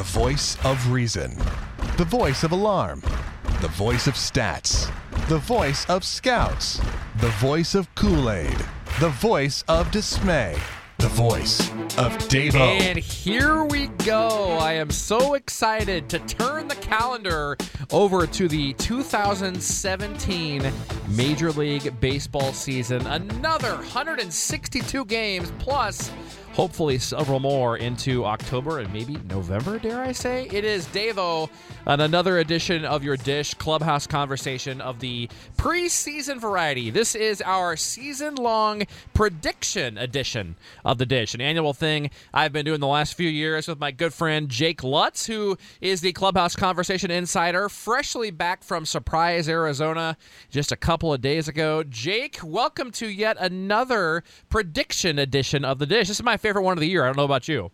The voice of reason. The voice of alarm. The voice of stats. The voice of scouts. The voice of Kool Aid. The voice of dismay. The voice of Davo. And here we go. I am so excited to turn the calendar over to the 2017 Major League Baseball season. Another 162 games plus hopefully several more into October and maybe November, dare I say. It is Davo on another edition of your Dish Clubhouse conversation of the preseason variety. This is our season long prediction edition of the Dish, an annual thing I've been doing the last few years with my good friend Jake Lutz, who is the Clubhouse Conversation Insider, freshly back from Surprise, Arizona, just a couple of days ago. Jake, welcome to yet another prediction edition of the Dish. This is my favorite one of the year. I don't know about you.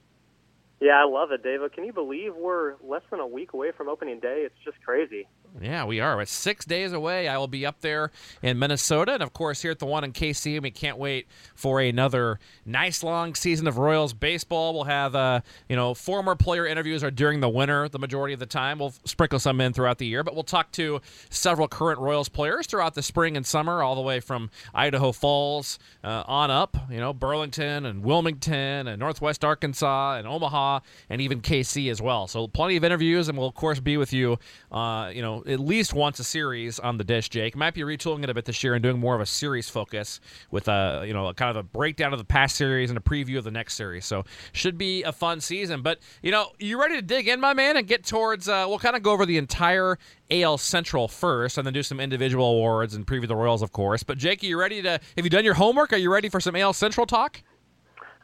Yeah, I love it, David. Can you believe we're less than a week away from opening day? It's just crazy. Yeah, we are. It's six days away. I will be up there in Minnesota, and of course here at the one in KC. We can't wait for another nice long season of Royals baseball. We'll have, uh, you know, former player interviews are during the winter the majority of the time. We'll sprinkle some in throughout the year, but we'll talk to several current Royals players throughout the spring and summer, all the way from Idaho Falls uh, on up. You know, Burlington and Wilmington and Northwest Arkansas and Omaha and even KC as well. So plenty of interviews, and we'll of course be with you. Uh, you know at least once a series on the dish, Jake. Might be retooling it a bit this year and doing more of a series focus with a you know kind of a breakdown of the past series and a preview of the next series. So should be a fun season. But you know, you ready to dig in, my man, and get towards? Uh, we'll kind of go over the entire AL Central first, and then do some individual awards and preview the Royals, of course. But Jake, are you ready to? Have you done your homework? Are you ready for some AL Central talk?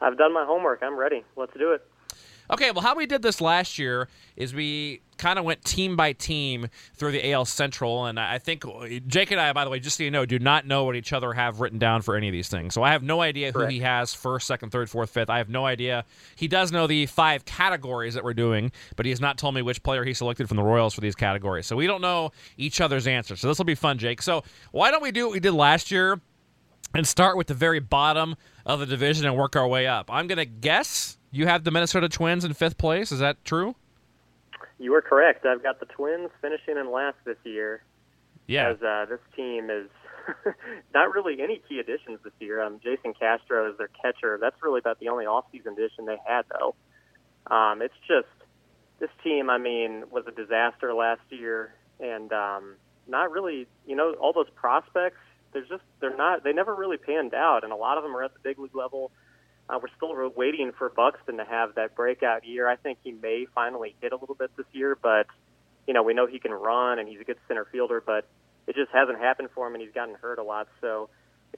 I've done my homework. I'm ready. Let's do it. Okay, well, how we did this last year is we kind of went team by team through the AL Central, and I think Jake and I, by the way, just so you know, do not know what each other have written down for any of these things. So I have no idea who he has first, second, third, fourth, fifth. I have no idea. He does know the five categories that we're doing, but he has not told me which player he selected from the Royals for these categories. So we don't know each other's answers. So this will be fun, Jake. So why don't we do what we did last year? And start with the very bottom of the division and work our way up. I'm going to guess you have the Minnesota Twins in fifth place. Is that true? You are correct. I've got the Twins finishing in last this year. Yeah. As uh, this team is not really any key additions this year. Um, Jason Castro is their catcher. That's really about the only offseason addition they had, though. Um, it's just this team. I mean, was a disaster last year, and um, not really. You know, all those prospects. There's just they're not. They never really panned out, and a lot of them are at the big league level. Uh, we're still waiting for Buxton to have that breakout year. I think he may finally hit a little bit this year, but you know we know he can run and he's a good center fielder, but it just hasn't happened for him, and he's gotten hurt a lot. So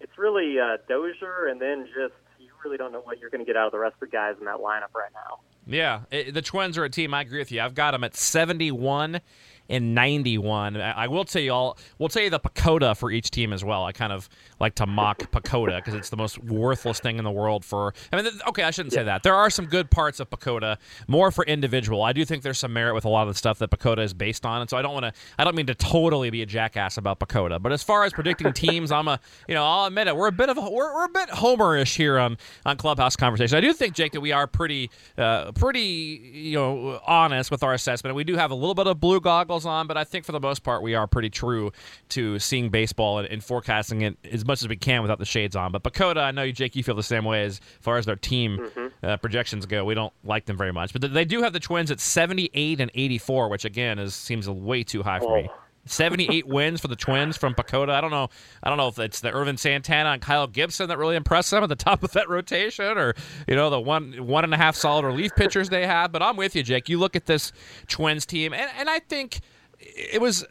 it's really uh, Dozier, and then just you really don't know what you're going to get out of the rest of the guys in that lineup right now. Yeah, it, the Twins are a team. I agree with you. I've got them at 71 in 91. I will tell you all, we'll tell you the PECOTA for each team as well. I kind of like to mock PECOTA because it's the most worthless thing in the world for, I mean, okay, I shouldn't say that. There are some good parts of PECOTA, more for individual. I do think there's some merit with a lot of the stuff that PECOTA is based on. And so I don't want to, I don't mean to totally be a jackass about PECOTA, but as far as predicting teams, I'm a, you know, I'll admit it. We're a bit of, a, we're, we're a bit homerish here on, on Clubhouse Conversation. I do think, Jake, that we are pretty, uh, pretty, you know, honest with our assessment. We do have a little bit of blue goggles on, but I think for the most part we are pretty true to seeing baseball and, and forecasting it as much as we can without the shades on. But PECOTA, I know you, Jake, you feel the same way as far as their team mm-hmm. uh, projections go. We don't like them very much, but they do have the Twins at 78 and 84, which again is seems way too high for oh. me. 78 wins for the Twins from PECOTA. I don't know. I don't know if it's the Ervin Santana and Kyle Gibson that really impressed them at the top of that rotation, or you know the one one and a half solid relief pitchers they have. But I'm with you, Jake. You look at this Twins team, and, and I think it was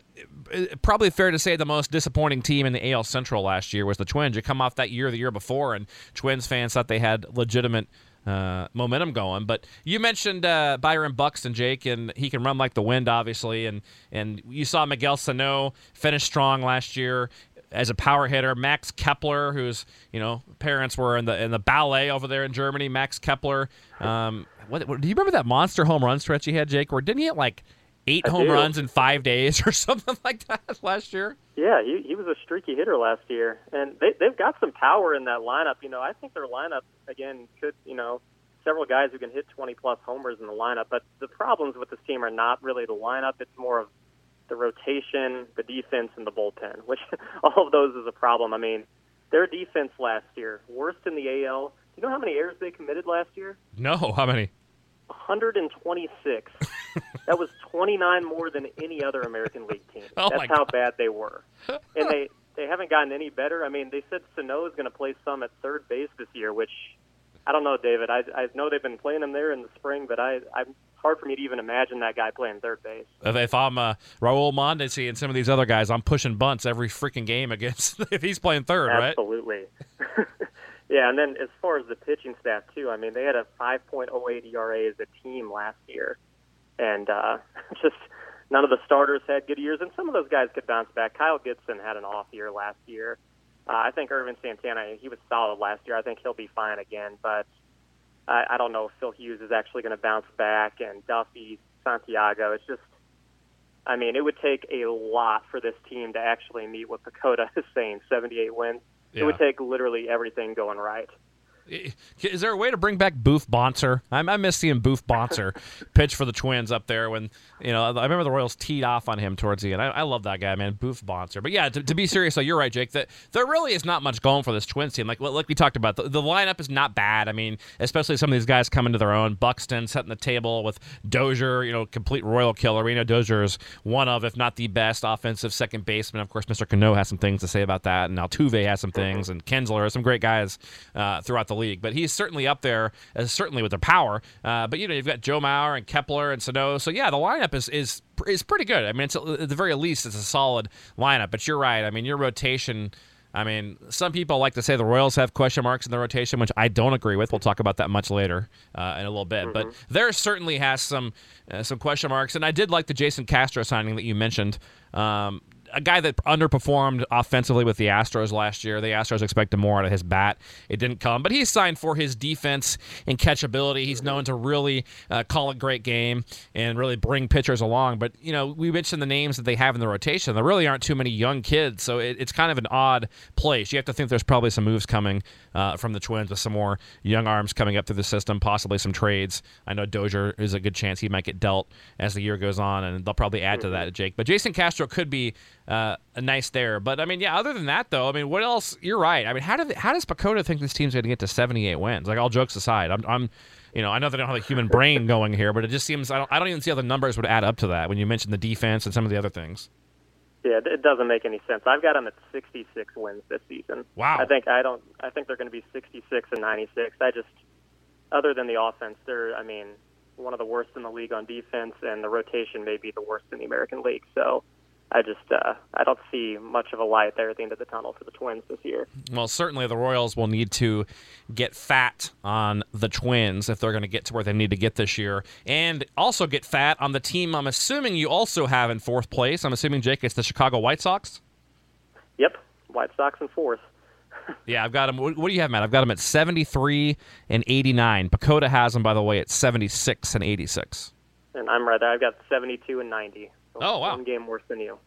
probably fair to say the most disappointing team in the AL Central last year was the Twins. You come off that year, the year before, and Twins fans thought they had legitimate uh, momentum going. But you mentioned uh, Byron Buxton, Jake, and he can run like the wind, obviously. And and you saw Miguel Sano finish strong last year as a power hitter. Max Kepler, whose you know parents were in the in the ballet over there in Germany. Max Kepler. Um, what, what, do you remember that monster home run stretch he had, Jake? Or didn't he hit like eight I home do. runs in five days or something like that last year. Yeah, he he was a streaky hitter last year, and they they've got some power in that lineup. You know, I think their lineup again could you know several guys who can hit 20 plus homers in the lineup. But the problems with this team are not really the lineup; it's more of the rotation, the defense, and the bullpen. Which all of those is a problem. I mean, their defense last year worst in the AL. Do you know how many errors they committed last year? No, how many? 126. that was 29 more than any other American League team. Oh That's how God. bad they were. And they they haven't gotten any better. I mean, they said Sano is going to play some at third base this year, which I don't know, David. I I know they've been playing him there in the spring, but I I'm it's hard for me to even imagine that guy playing third base. If, if I'm uh, Raul Mondesi and some of these other guys, I'm pushing bunts every freaking game against if he's playing third, right? Absolutely. Yeah, and then as far as the pitching staff too, I mean, they had a 5.08 ERA as a team last year, and uh, just none of the starters had good years, and some of those guys could bounce back. Kyle Gibson had an off year last year. Uh, I think Ervin Santana, he was solid last year. I think he'll be fine again, but I, I don't know if Phil Hughes is actually going to bounce back, and Duffey, Santiago. It's just I mean, it would take a lot for this team to actually meet what PECOTA is saying, 78 wins. It would take literally everything going right. Is there a way to bring back Booth Bonser? I, I miss seeing Booth Bonser pitch for the Twins up there when you know I remember the Royals teed off on him towards the end. I, I love that guy, man, Booth Bonser. But yeah, to, to be serious, though, you're right, Jake. That there really is not much going for this Twins team. Like like we talked about, the, the lineup is not bad. I mean, especially some of these guys coming to their own. Buxton setting the table with Dozier, you know, complete Royal killer. We know Dozier is one of, if not the best, offensive second baseman. Of course, Mr. Cano has some things to say about that, and Altuve has some things, and Kinsler, has some great guys uh, throughout the league. But he's certainly up there, uh, certainly with their power. Uh, but you know, you've got Joe Mauer and Kepler and Sano. So yeah, the lineup is is is pretty good. I mean, it's at the very least, it's a solid lineup. But you're right. I mean, your rotation. I mean, some people like to say the Royals have question marks in the rotation, which I don't agree with. We'll talk about that much later uh, in a little bit. But there certainly has some uh, some question marks, and I did like the Jason Castro signing that you mentioned. Um, a guy that underperformed offensively with the Astros last year. The Astros expected more out of his bat. It didn't come, but he's signed for his defense and catchability. He's known to really uh, call a great game and really bring pitchers along. But you know, we mentioned the names that they have in the rotation. There really aren't too many young kids, so it, it's kind of an odd place. You have to think there's probably some moves coming uh, from the Twins with some more young arms coming up through the system, possibly some trades. I know Dozier is a good chance he might get dealt as the year goes on, and they'll probably add to that, Jake. But Jason Castro could be uh, a nice there. But I mean, yeah. Other than that, though, I mean, what else? You're right. I mean, how did how does PECOTA think this team's going to get to 78 wins? Like all jokes aside, I'm, I'm, you know, I know they don't have a human brain going here, but it just seems I don't I don't even see how the numbers would add up to that when you mention the defense and some of the other things. Yeah, it- it doesn't make any sense. I've got them at 66 wins this season. Wow. I think I don't. I think they're going to be 66 and 96. I just, other than the offense, they're. I mean, one of the worst in the league on defense, and the rotation may be the worst in the American League. So, I just, uh, I don't see much of a light there at the end of the tunnel for the Twins this year. Well, certainly the Royals will need to get fat on the Twins if they're going to get to where they need to get this year, and also get fat on the team. I'm assuming you also have in fourth place. I'm assuming Jake, it's the Chicago White Sox. Yep, White Sox in fourth. Yeah, I've got them. What, what do you have, Matt? I've got them at 73 and 89. PECOTA has them, by the way, at 76 and 86. And I'm right there. I've got 72 and 90. So Oh, wow. One game worse than you.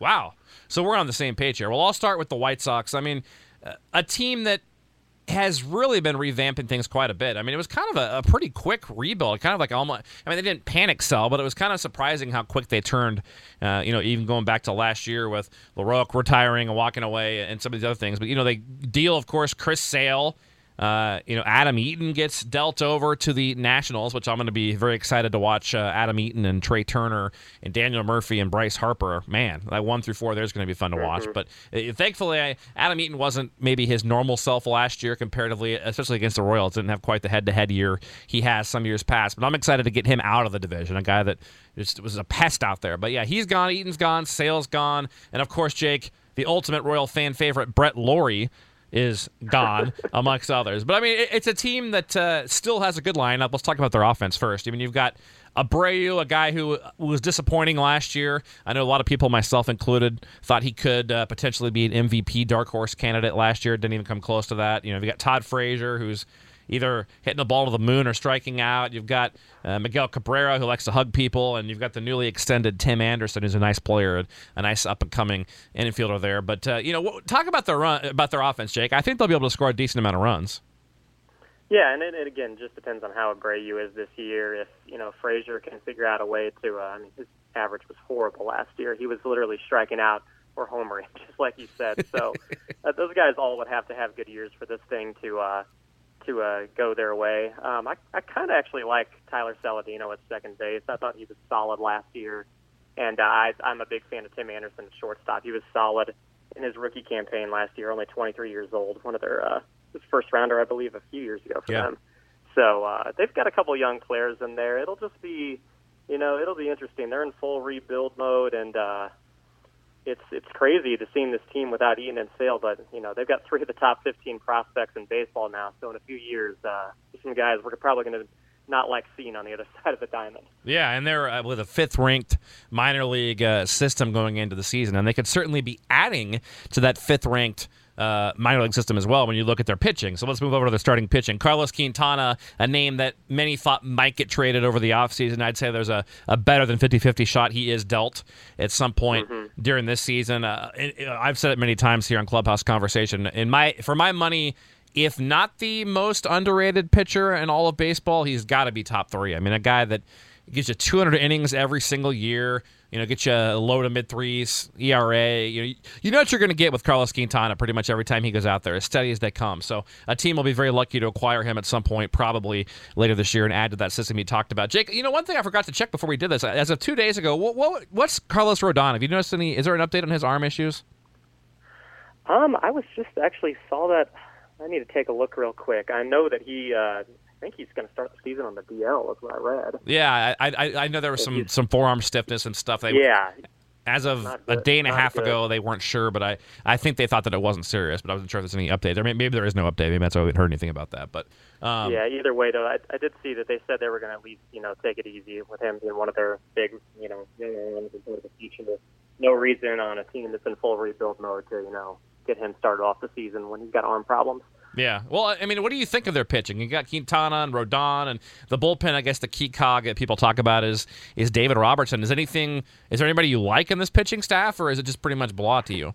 Wow. So we're on the same page here. Well, I'll start with the White Sox. I mean, uh, a team that has really been revamping things quite a bit. I mean, it was kind of a, a pretty quick rebuild, kind of like almost. I mean, they didn't panic sell, but it was kind of surprising how quick they turned. Uh, you know, even going back to last year with LaRoche retiring and walking away, and some of these other things. But you know, they deal, of course, Chris Sale. Uh, you know, Adam Eaton gets dealt over to the Nationals, which I'm going to be very excited to watch. Uh, Adam Eaton and Trea Turner and Daniel Murphy and Bryce Harper. Man, that one through four, there's going to be fun to watch. But uh, thankfully, I, Adam Eaton wasn't maybe his normal self last year comparatively, especially against the Royals. Didn't have quite the head-to-head year he has some years past. But I'm excited to get him out of the division. A guy that just was a pest out there. But yeah, he's gone. Eaton's gone. Sale's gone, and of course, Jake, the ultimate Royal fan favorite, Brett Lawrie is gone, amongst others. But I mean, it- it's a team that uh, still has a good lineup. Let's talk about their offense first. I mean, you've got Abreu, a guy who was disappointing last year. I know a lot of people, myself included, thought he could uh, potentially be an MVP dark horse candidate last year. Didn't even come close to that. You know, you got Todd Frazier, who's either hitting the ball to the moon or striking out. You've got uh, Miguel Cabrera, who likes to hug people, and you've got the newly extended Tim Anderson, who's a nice player, a nice up and coming infielder there. But uh, you know, talk about their run, about their offense, Jake. I think they'll be able to score a decent amount of runs. Yeah, and it, it again just depends on how Abreu is this year. If you know Frazier can figure out a way to, uh, I mean, his average was horrible last year. He was literally striking out or homering, just like you said. So uh, those guys all would have to have good years for this thing to uh, to uh, go their way. Um, I I kind of actually like Tyler Saladino at second base. I thought he was solid last year, and uh, I, I'm a big fan of Tim Anderson at shortstop. He was solid in his rookie campaign last year, only 23 years old. One of their uh, first rounder, I believe, a few years ago for Yeah. them. So uh, they've got a couple young players in there. It'll just be, you know, it'll be interesting. They're in full rebuild mode, and uh, it's it's crazy to seeing this team without Eaton and Sale. But you know, they've got three of the top 15 prospects in baseball now. So in a few years, uh, some guys we're probably going to not like seeing on the other side of the diamond. Yeah, and they're uh, with a fifth-ranked minor league uh, system going into the season, and they could certainly be adding to that fifth-ranked uh, minor league system as well when you look at their pitching. So let's move over to their starting pitching. Carlos Quintana, a name that many thought might get traded over the offseason. I'd say there's a, a better than 50-50 shot he is dealt at some point during this season. Uh, it- it- I've said it many times here on Clubhouse Conversation. In my for my money, if not the most underrated pitcher in all of baseball, he's got to be top three. I mean, a guy that gets you 200 innings every single year. You know, get you a low to mid threes ERA. You know, you know what you're going to get with Carlos Quintana pretty much every time he goes out there, as steady as they come. So a team will be very lucky to acquire him at some point, probably later this year, and add to that system you talked about. Jake, you know, one thing I forgot to check before we did this, as of two days ago, what, what what's Carlos Rodon? Have you noticed any? Is there an update on his arm issues? Um, I was just actually saw that. I need to take a look real quick. I know that he. Uh, think he's going to start the season on the DL. That's what I read. Yeah, I I, I know there was some some forearm stiffness and stuff. They, Yeah, As of a day and a half good. ago, they weren't sure, but I, I think they thought that it wasn't serious, but I wasn't sure if there's any update. There may, maybe there is no update. Maybe that's why we haven't heard anything about that. But um, yeah. Either way, though, I, I did see that they said they were going to at least, you know, take it easy with him being one of their big, you know, young ones into the future. No reason on a team that's in full rebuild mode to, you know, get him started off the season when he's got arm problems. Yeah. Well, I mean, what do you think of their pitching? You got Quintana and Rodon and the bullpen. I guess the key cog that people talk about is is David Robertson. Is anything? Is there anybody you like in this pitching staff, or is it just pretty much blah to you?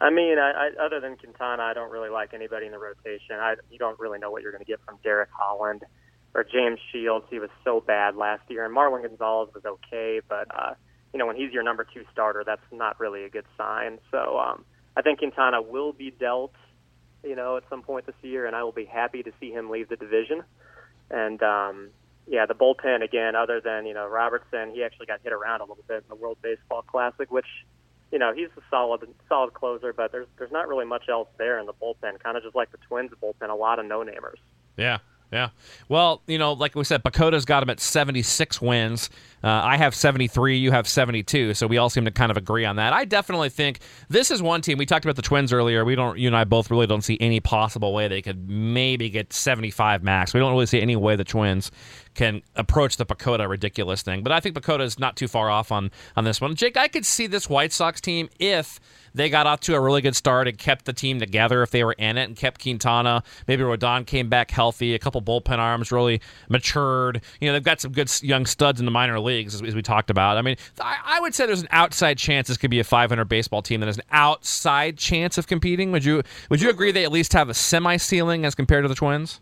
I mean, I, I, other than Quintana, I don't really like anybody in the rotation. I, you don't really know what you're going to get from Derek Holland or James Shields. He was so bad last year, and Marlon Gonzalez was okay, but uh, you know when he's your number two starter, that's not really a good sign. So um, I think Quintana will be dealt, you know, at some point this year, and I will be happy to see him leave the division. And um, yeah, the bullpen again. Other than you know Robertson, he actually got hit around a little bit in the World Baseball Classic, which you know he's a solid solid closer, but there's there's not really much else there in the bullpen. Kind of just like the Twins bullpen, a lot of no namers. Yeah, yeah. Well, you know, like we said, PECOTA's got him at 76 wins. Uh, I have 73. You have 72. So we all seem to kind of agree on that. I definitely think this is one team. We talked about the Twins earlier. We don't. You and I both really don't see any possible way they could maybe get 75 max. We don't really see any way the Twins can approach the PECOTA ridiculous thing. But I think PECOTA is not too far off on on this one. Jake, I could see this White Sox team if they got off to a really good start and kept the team together if they were in it and kept Quintana. Maybe Rodon came back healthy. A couple bullpen arms really matured. You know, they've got some good young studs in the minor leagues, as, we talked about. I mean, I would say there's an outside chance this could be a 500 baseball team that has an outside chance of competing. Would you Would you agree they at least have a semi ceiling as compared to the Twins?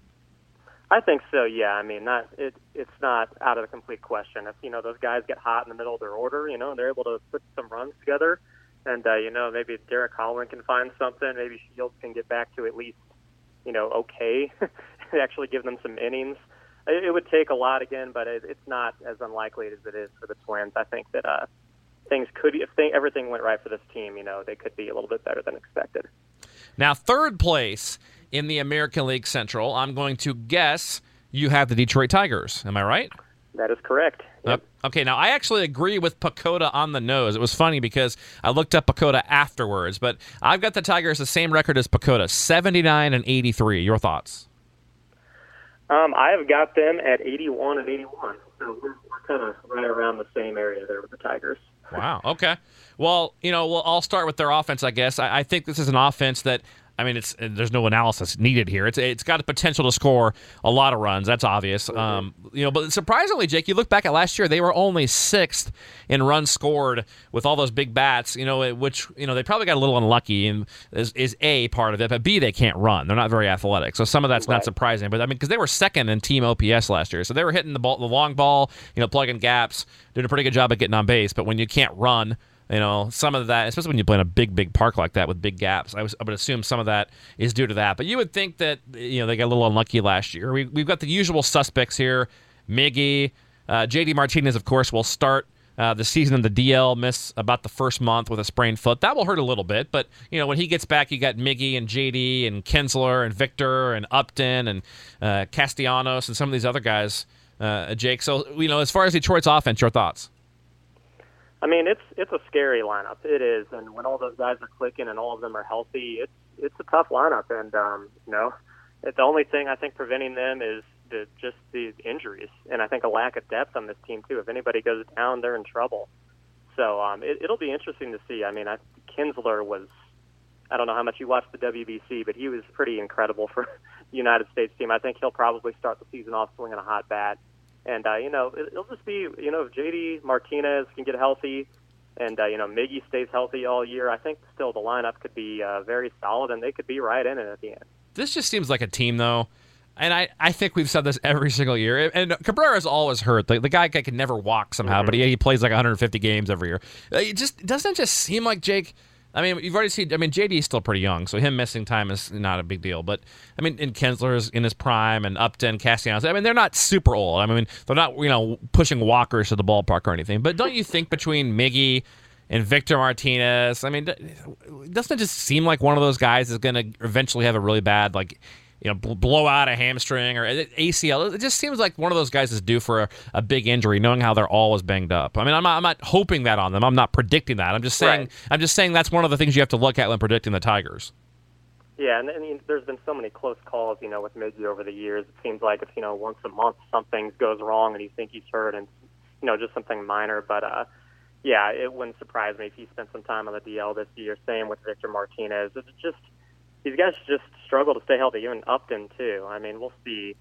I think so. Yeah, I mean, not it. It's not out of the complete question. If you know those guys get hot in the middle of their order, you know, they're able to put some runs together, and uh, you know maybe Derek Holland can find something. Maybe Shields can get back to at least you know okay, and actually give them some innings. It, it would take a lot again, but it, it's not as unlikely as it is for the Twins. I think that uh, things could, if they, everything went right for this team, you know, they could be a little bit better than expected. Now, third place in the American League Central, I'm going to guess you have the Detroit Tigers. Am I right? That is correct. Yep. Okay, now I actually agree with PECOTA on the nose. It was funny because I looked up PECOTA afterwards, but I've got the Tigers the same record as PECOTA, 79 and 83. Your thoughts? Um, I have got them at 81 and 81. So we're, we're kind of right around the same area there with the Tigers. Wow. Okay. Well, you know, well, I'll start with their offense, I guess. I, I think this is an offense that I mean, it's there's no analysis needed here. It's it's got the potential to score a lot of runs. That's obvious. Mm-hmm. Um, you know, but surprisingly, Jake, you look back at last year, they were only sixth in runs scored with all those big bats. You know, which you know they probably got a little unlucky, and is, is a part of it. But B, they can't run. They're not very athletic, so some of that's not surprising. But I mean, because they were second in team OPS last year, so they were hitting the ball, the long ball, you know, plugging gaps, doing a pretty good job at getting on base. But when you can't run. You know, some of that, especially when you play in a big, big park like that with big gaps, I, was, I would assume some of that is due to that. But you would think that you know they got a little unlucky last year. We, we've got the usual suspects here: Miggy, uh, JD Martinez, of course, will start uh, the season in the DL. Miss about the first month with a sprained foot. That will hurt a little bit, but you know when he gets back, you got Miggy and JD and Kinsler and Victor and Upton and uh, Castellanos and some of these other guys. Uh, Jake, so you know as far as Detroit's offense, your thoughts? I mean, it's it's a scary lineup. It is, and when all those guys are clicking and all of them are healthy, it's it's a tough lineup. And um, you know, it, the only thing I think preventing them is the, just these injuries, and I think a lack of depth on this team too. If anybody goes down, they're in trouble. So um, it, it'll be interesting to see. I mean, I, Kinsler was. I don't know how much you watched the WBC, but he was pretty incredible for the United States team. I think he'll probably start the season off swinging a hot bat. And uh, you know, it, it'll just be you know, if JD Martinez can get healthy, and uh, you know, Miggy stays healthy all year, I think still the lineup could be uh, very solid, and they could be right in it at the end. This just seems like a team, though. And I, I think we've said this every single year. And Cabrera's always hurt. The, the guy can never walk somehow, but he, he plays like 150 games every year. Uh, It just doesn't it just seem like Jake. I mean, you've already seen. I mean, JD is still pretty young, so him missing time is not a big deal. But I mean, in Kinsler's in his prime, and Upton, Castellanos. I mean, they're not super old. I mean, they're not you know pushing walkers to the ballpark or anything. But don't you think between Miggy and Victor Martinez, I mean, doesn't it just seem like one of those guys is going to eventually have a really bad like you know, blow out a hamstring or ACL. It just seems like one of those guys is due for a, a big injury, knowing how they're always banged up. I mean, I'm not, I'm not hoping that on them. I'm not predicting that. I'm just saying. Right. I'm just saying that's one of the things you have to look at when predicting the Tigers. Yeah, and I mean, there's been so many close calls, you know, with Miggy over the years. It seems like if you know once a month something goes wrong and you think he's hurt, and you know just something minor. But uh, yeah, it wouldn't surprise me if he spent some time on the DL this year. Same with Victor Martinez. It's just these guys just struggle to stay healthy. Even Upton too. I mean, we'll see.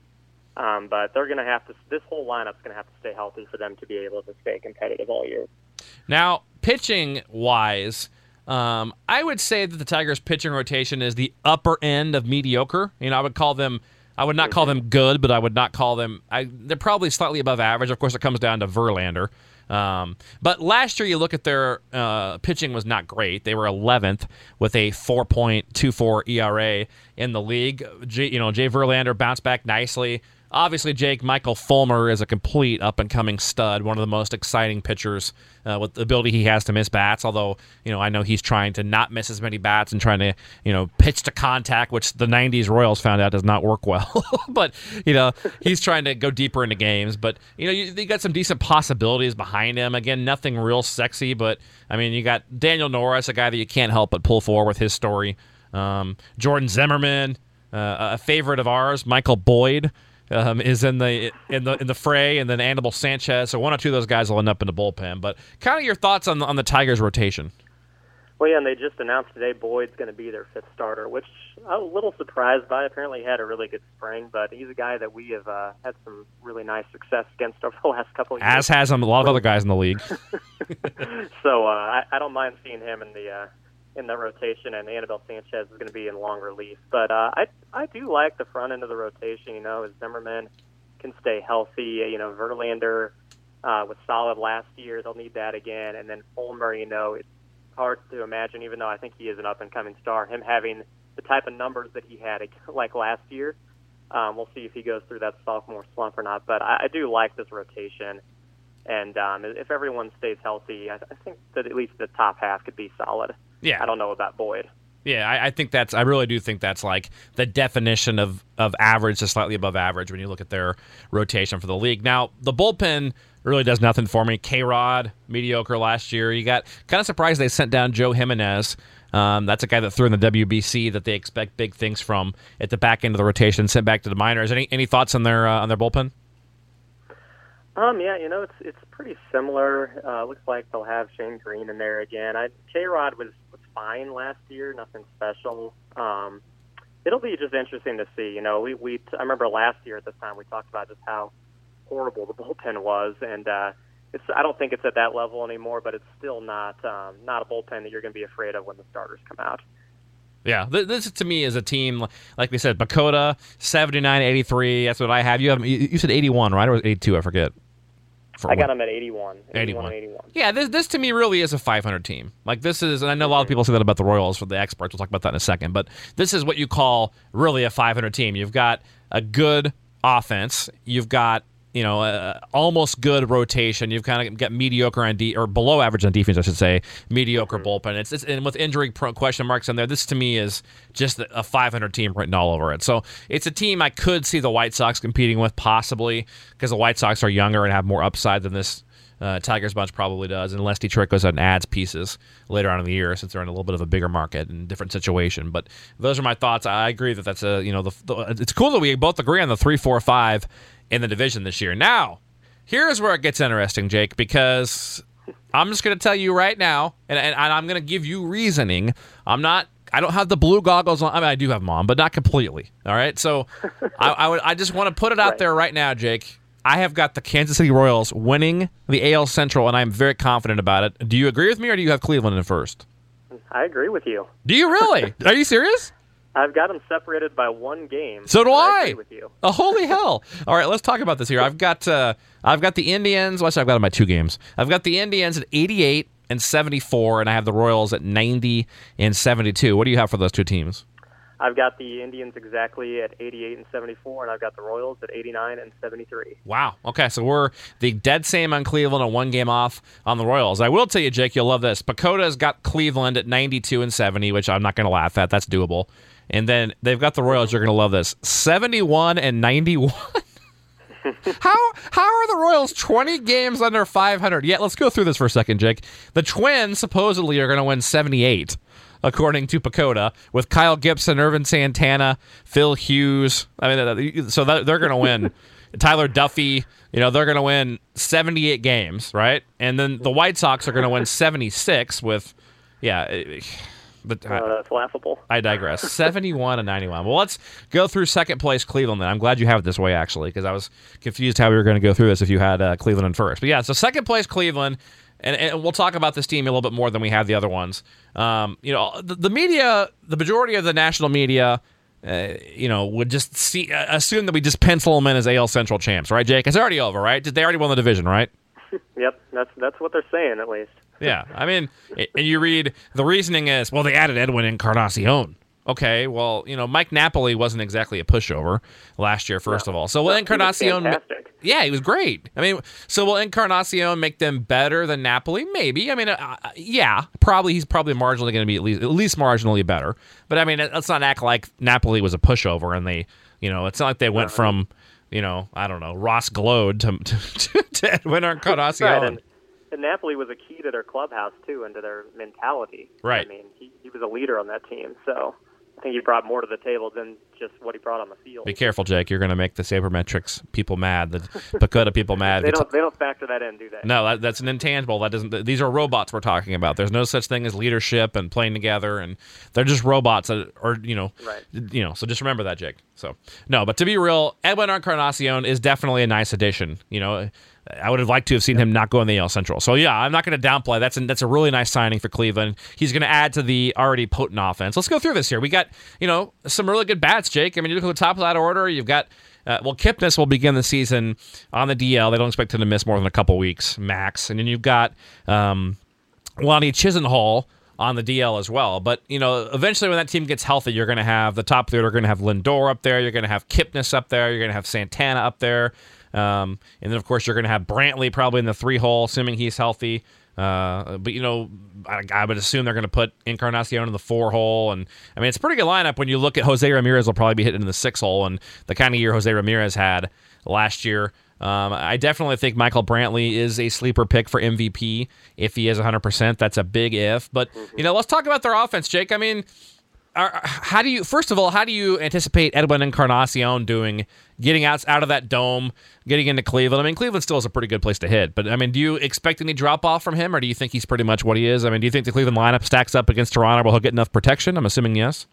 Um, but they're going to have to. This whole lineup's going to have to stay healthy for them to be able to stay competitive all year. Now, pitching wise, um, I would say that the Tigers' pitching rotation is the upper end of mediocre. You know, I would call them. I would not call them good, but I would not call them. I, they're probably slightly above average. Of course, it comes down to Verlander. Um, but last year, you look at their uh, pitching was not great. They were 11th with a 4.24 ERA in the league. You know, Jay Verlander bounced back nicely. Obviously, Jake Michael Fulmer is a complete up and coming stud, one of the most exciting pitchers uh, with the ability he has to miss bats. Although, you know, I know he's trying to not miss as many bats and trying to, you know, pitch to contact, which the '90s Royals found out does not work well. but you know, he's trying to go deeper into games. But you know, you, you got some decent possibilities behind him. Again, nothing real sexy, but I mean, you got Daniel Norris, a guy that you can't help but pull for with his story. Um, Jordan Zimmermann, uh, a favorite of ours, Michael Boyd um, is in the in the in the fray, and then Anibal Sanchez. So one or two of those guys will end up in the bullpen. But kind of your thoughts on the, on the Tigers' rotation? Well, yeah, and they just announced today Boyd's going to be their fifth starter, which I'm a little surprised by. Apparently, he had a really good spring, but he's a guy that we have uh, had some really nice success against over the last couple of years. As has um, a lot of other guys in the league. so uh, I, I don't mind seeing him in the uh, in the rotation, and Anibal Sanchez is going to be in long relief. But uh, I I do like the front end of the rotation. You know, as Zimmermann can stay healthy. You know, Verlander uh, was solid last year. They'll need that again, and then Fulmer. You know, it's hard to imagine, even though I think he is an up and coming star, him having the type of numbers that he had like last year. Um, we'll see if he goes through that sophomore slump or not. But I, I do like this rotation. And um, if everyone stays healthy, I, I think that at least the top half could be solid. Yeah. I don't know about Boyd. Yeah, I, I think that's. I really do think that's like the definition of of average to slightly above average when you look at their rotation for the league. Now the bullpen really does nothing for me. K Rod mediocre last year. You got kind of surprised they sent down Joe Jimenez. Um, that's a guy that threw in the WBC that they expect big things from at the back end of the rotation. Sent back to the minors. Any any thoughts on their uh, on their bullpen? Um, yeah, you know, it's it's pretty similar. Uh, looks like they'll have Shane Greene in there again. I K Rod was was fine last year, nothing special. Um, it'll be just interesting to see. You know, we we I remember last year at this time we talked about just how horrible the bullpen was, and uh, it's I don't think it's at that level anymore, but it's still not um, not a bullpen that you're going to be afraid of when the starters come out. Yeah, this to me is a team like we said, PECOTA 79 83. That's what I have. You have you said 81, right? Or 82, I forget. I got them at 81. 81. 81. Yeah, this this to me really is a 500 team. Like this is, and I know a lot of mm-hmm. people say that about the Royals for the experts. We'll talk about that in a second. But this is what you call really a 500 team. You've got a good offense. You've got you know, uh, almost good rotation. You've kind of got mediocre on de- or below average on defense, I should say. Mediocre mm-hmm. bullpen. It's, it's and with injury question marks in there. This to me is just a 500 team written all over it. So it's a team I could see the White Sox competing with possibly because the White Sox are younger and have more upside than this. Uh, Tigers bunch probably does, unless Detroit goes out and adds pieces later on in the year, since they're in a little bit of a bigger market and different situation. But those are my thoughts. I agree that that's a you know the, the it's cool that we both agree on the three, four, five in the division this year. Now, here's where it gets interesting, Jake, because I'm just going to tell you right now, and, and, and I'm going to give you reasoning. I'm not. I don't have the blue goggles on. I mean, I do have mom, but not completely. All right. So, I, I, would. I just want to put it out right. there right now, Jake. I have got the Kansas City Royals winning the AL Central, and I'm very confident about it. Do you agree with me, or do you have Cleveland in first? I agree with you. Do you really? Are you serious? I've got them separated by one game. So do I. I with you. Oh, holy hell! All right, let's talk about this here. I've got uh, I've got the Indians. Well, I've got them by two games. I've got the Indians at 88 and 74, and I have the Royals at 90 and 72. What do you have for those two teams? I've got the Indians exactly at 88 and 74, and I've got the Royals at 89 and 73. Wow. Okay, so we're the dead same on Cleveland and one game off on the Royals. I will tell you, Jake, you'll love this. PECOTA's got Cleveland at 92 and 70, which I'm not going to laugh at. That's doable. And then they've got the Royals. You're going to love this. 71 and 91. how how are the Royals 20 games under 500? Yeah, let's go through this for a second, Jake. The Twins supposedly are going to win 78, according to PECOTA, with Kyle Gibson, Ervin Santana, Phil Hughes. I mean, uh, uh, so they're going to win. Tyler Duffey, you know, they're going to win 78 games, right? And then the White Sox are going to win 76 with, yeah. Eh, eh, But uh, that's laughable. I digress. 71 and 91. Well, let's go through second place Cleveland. Then I'm glad you have it this way actually because I was confused how we were going to go through this if you had uh, Cleveland in first. But yeah, so second place Cleveland. And, and, we'll talk about this team a little bit more than we have the other ones. Um, you know, the, the, media, the majority of the national media, uh, you know, would just see uh, assume that we just pencil them in as AL Central champs, right, Jake? It's already over, right? They already won the division, right? yep, that's that's what they're saying at least. Yeah, I mean, and you read the reasoning is well, they added Edwin Encarnacion. Okay, well, you know, Mike Napoli wasn't exactly a pushover last year. First no. of all, so will Encarnacion? Yeah, he was great. I mean, so will Encarnacion make them better than Napoli? Maybe. I mean, uh, uh yeah, probably. He's probably marginally going to be at least at least marginally better. But I mean, let's not act like Napoli was a pushover and they, you know, it's not like they went from, you know, I don't know, Ross Gload to to, to Edwin Encarnacion. Right, and Napoli was a key to their clubhouse too, and to their mentality. Right. I mean, he, he was a leader on that team, so I think he brought more to the table than just what he brought on the field. Be careful, Jake. You're going to make the sabermetrics people mad, the PECOTA people mad. they don't. They don't factor that in, do they? No, that, that's an intangible. That doesn't. These are robots we're talking about. There's no such thing as leadership and playing together, and they're just robots that are, you know, right. you know. So just remember that, Jake. So no, but to be real, Edwin Encarnacion is definitely a nice addition. You know, I would have liked to have seen him not go in the AL Central. So yeah, I'm not going to downplay. That's a, that's a really nice signing for Cleveland. He's going to add to the already potent offense. Let's go through this here. We got you know some really good bats, Jake. I mean, you look at the top of that order. You've got uh, well, Kipnis will begin the season on the DL. They don't expect him to miss more than a couple weeks max. And then you've got um, Lonnie Chisenhall on the DL as well. But you know, eventually when that team gets healthy, you're going to have the top three. You're going to have Lindor up there. You're going to have Kipnis up there. You're going to have Santana up there. Um, and then, of course, you're going to have Brantley probably in the three hole, assuming he's healthy. Uh, but you know, I, I, would assume they're going to put Encarnacion in the four hole, and I mean it's a pretty good lineup when you look at Jose Ramirez will probably be hitting in the six hole, and the kind of year Jose Ramirez had last year. Um, I definitely think Michael Brantley is a sleeper pick for MVP if he is 100%. That's a big if. But, you know, let's talk about their offense, Jake. I mean, are, how do you first of all how do you anticipate Edwin Encarnacion doing getting out out of that dome getting into Cleveland I mean Cleveland still is a pretty good place to hit but I mean do you expect any drop off from him or do you think he's pretty much what he is I mean do you think the Cleveland lineup stacks up against Toronto will he get enough protection I'm assuming yes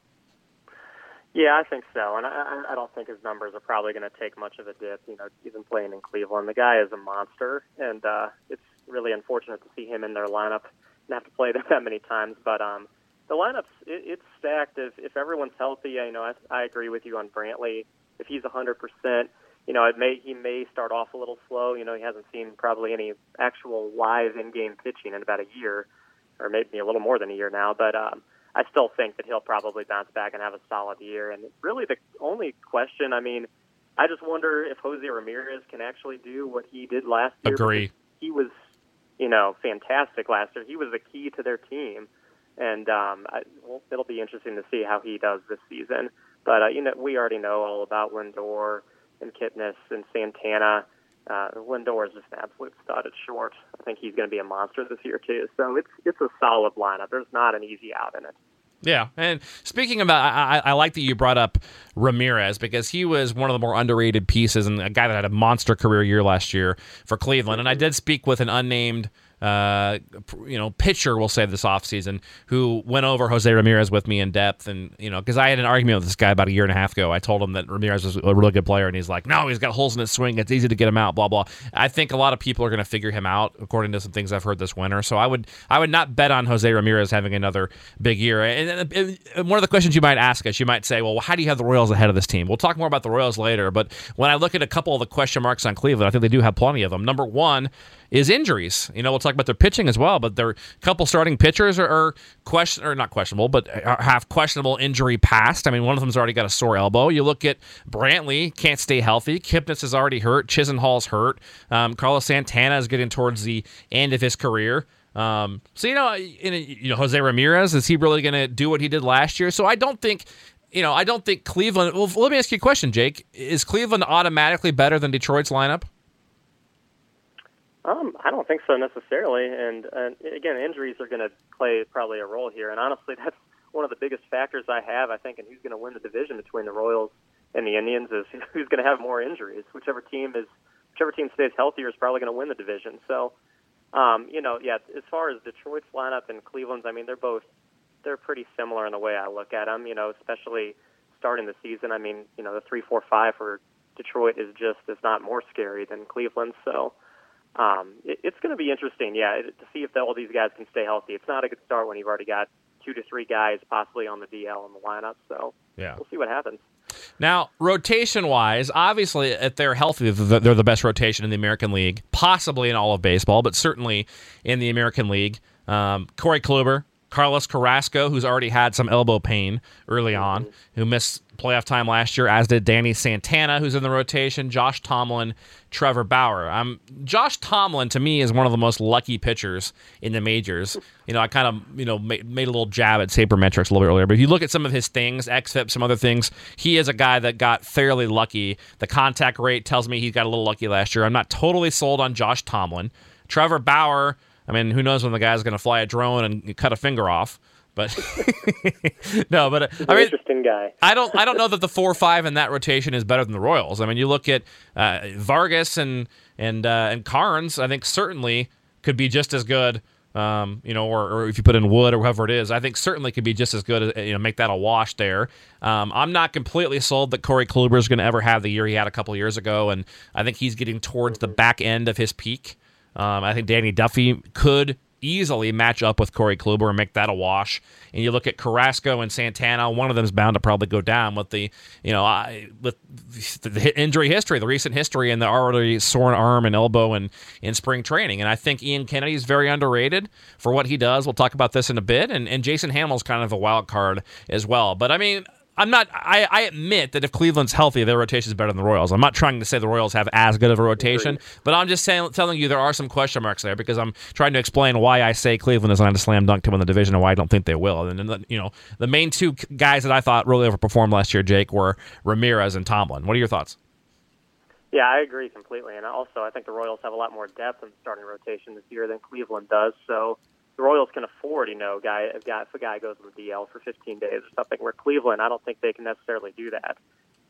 Yeah, I think so, and I, I don't think his numbers are probably going to take much of a dip. You know, even playing in Cleveland, the guy is a monster, and uh, it's really unfortunate to see him in their lineup and have to play them that many times. But um, the lineups, it, it's stacked. If if everyone's healthy, you know, I, I agree with you on Brantley. If he's 100 percent, you know, it may he may start off a little slow. You know, he hasn't seen probably any actual live in-game pitching in about a year, or maybe a little more than a year now. But um, I still think that he'll probably bounce back and have a solid year. And really, the only question, I mean, I just wonder if Jose Ramirez can actually do what he did last year. Agree. He was, you know, fantastic last year. He was the key to their team, and um, I, well, it'll be interesting to see how he does this season. But uh, you know, we already know all about Lindor and Kipnis and Santana. Uh, Lindor is just an absolute stud at short. I think he's going to be a monster this year too. So it's it's a solid lineup. There's not an easy out in it. Yeah, and speaking about, I, I, like that you brought up Ramirez because he was one of the more underrated pieces and a guy that had a monster career year last year for Cleveland. And I did speak with an unnamed uh, you know, pitcher, we'll say this offseason, who went over Jose Ramirez with me in depth. And, you know, because I had an argument with this guy about a year and a half ago. I told him that Ramirez was a really good player, and he's like, no, he's got holes in his swing. It's easy to get him out, blah, blah. I think a lot of people are going to figure him out, according to some things I've heard this winter. So I would I would not bet on Jose Ramirez having another big year. And, and, one of the questions you might ask us, you might say, well, how do you have the Royals ahead of this team? We'll talk more about the Royals later. But when I look at a couple of the question marks on Cleveland, I think they do have plenty of them. Number one, is injuries. You know, we'll talk about their pitching as well, but their couple starting pitchers are, are question or not questionable, but have questionable injury past. I mean, one of them's already got a sore elbow. You look at Brantley, can't stay healthy. Kipnis is already hurt. Chisenhall's hurt. Um, Carlos Santana is getting towards the end of his career. Um, so you know, you know, Jose Ramirez is he really going to do what he did last year? So I don't think you know, I don't think Cleveland. Well, let me ask you a question, Jake. Is Cleveland automatically better than Detroit's lineup? Um, I don't think so necessarily. And, and again, injuries are going to play probably a role here. And honestly, that's one of the biggest factors I have, I think, in who's going to win the division between the Royals and the Indians is who's going to have more injuries. Whichever team is, whichever team stays healthier is probably going to win the division. So, um, you know, yeah, as far as Detroit's lineup and Cleveland's, I mean, they're both they're pretty similar in the way I look at them. You know, especially starting the season. I mean, you know, the three, four, five for Detroit is just is not more scary than Cleveland. So um, it, it's going to be interesting, yeah, to see if all these guys can stay healthy. It's not a good start when you've already got two to three guys possibly on the DL in the lineup. So yeah. we'll see what happens. Now, rotation wise, obviously, if they're healthy, they're the best rotation in the American League, possibly in all of baseball, but certainly in the American League. Um, Corey Kluber, Carlos Carrasco, who's already had some elbow pain early on, mm-hmm. who missed playoff time last year, as did Danny Santana, who's in the rotation, Josh Tomlin, Trevor Bauer. Um, Josh Tomlin, to me, is one of the most lucky pitchers in the majors. You know, I kind of, you know, made, made a little jab at sabermetrics a little bit earlier, but if you look at some of his things, XFIP, some other things, he is a guy that got fairly lucky. The contact rate tells me he got a little lucky last year. I'm not totally sold on Josh Tomlin. Trevor Bauer, I mean, who knows when the guy's going to fly a drone and cut a finger off? But no, but I mean, interesting guy. I don't, I don't know that the four five in that rotation is better than the Royals. I mean, you look at uh, Vargas and and uh, and Karns. I think certainly could be just as good. Um, you know, or, or if you put in Wood or whoever it is, I think certainly could be just as good. As, you know, make that a wash there. Um, I'm not completely sold that Corey Kluber is going to ever have the year he had a couple years ago, and I think he's getting towards the back end of his peak. Um, I think Danny Duffy could easily match up with Corey Kluber and make that a wash. And you look at Carrasco and Santana, one of them is bound to probably go down with the, you know, I, with the injury history, the recent history, and the already sore arm and elbow and in spring training. And I think Ian Kennedy is very underrated for what he does. We'll talk about this in a bit. And, and Jason Hammel's kind of a wild card as well. But I mean, I'm not. I, I, admit that if Cleveland's healthy, their rotation is better than the Royals. I'm not trying to say the Royals have as good of a rotation, but I'm just saying, telling you there are some question marks there because I'm trying to explain why I say Cleveland is not a slam dunk to win the division and why I don't think they will. And, and you know, the main two guys that I thought really overperformed last year, Jake, were Ramirez and Tomlin. What are your thoughts? Yeah, I agree completely. And also, I think the Royals have a lot more depth in the starting rotation this year than Cleveland does. So the Royals can afford, you know, guy, a guy if a guy goes on the DL for 15 days or something. Where Cleveland, I don't think they can necessarily do that.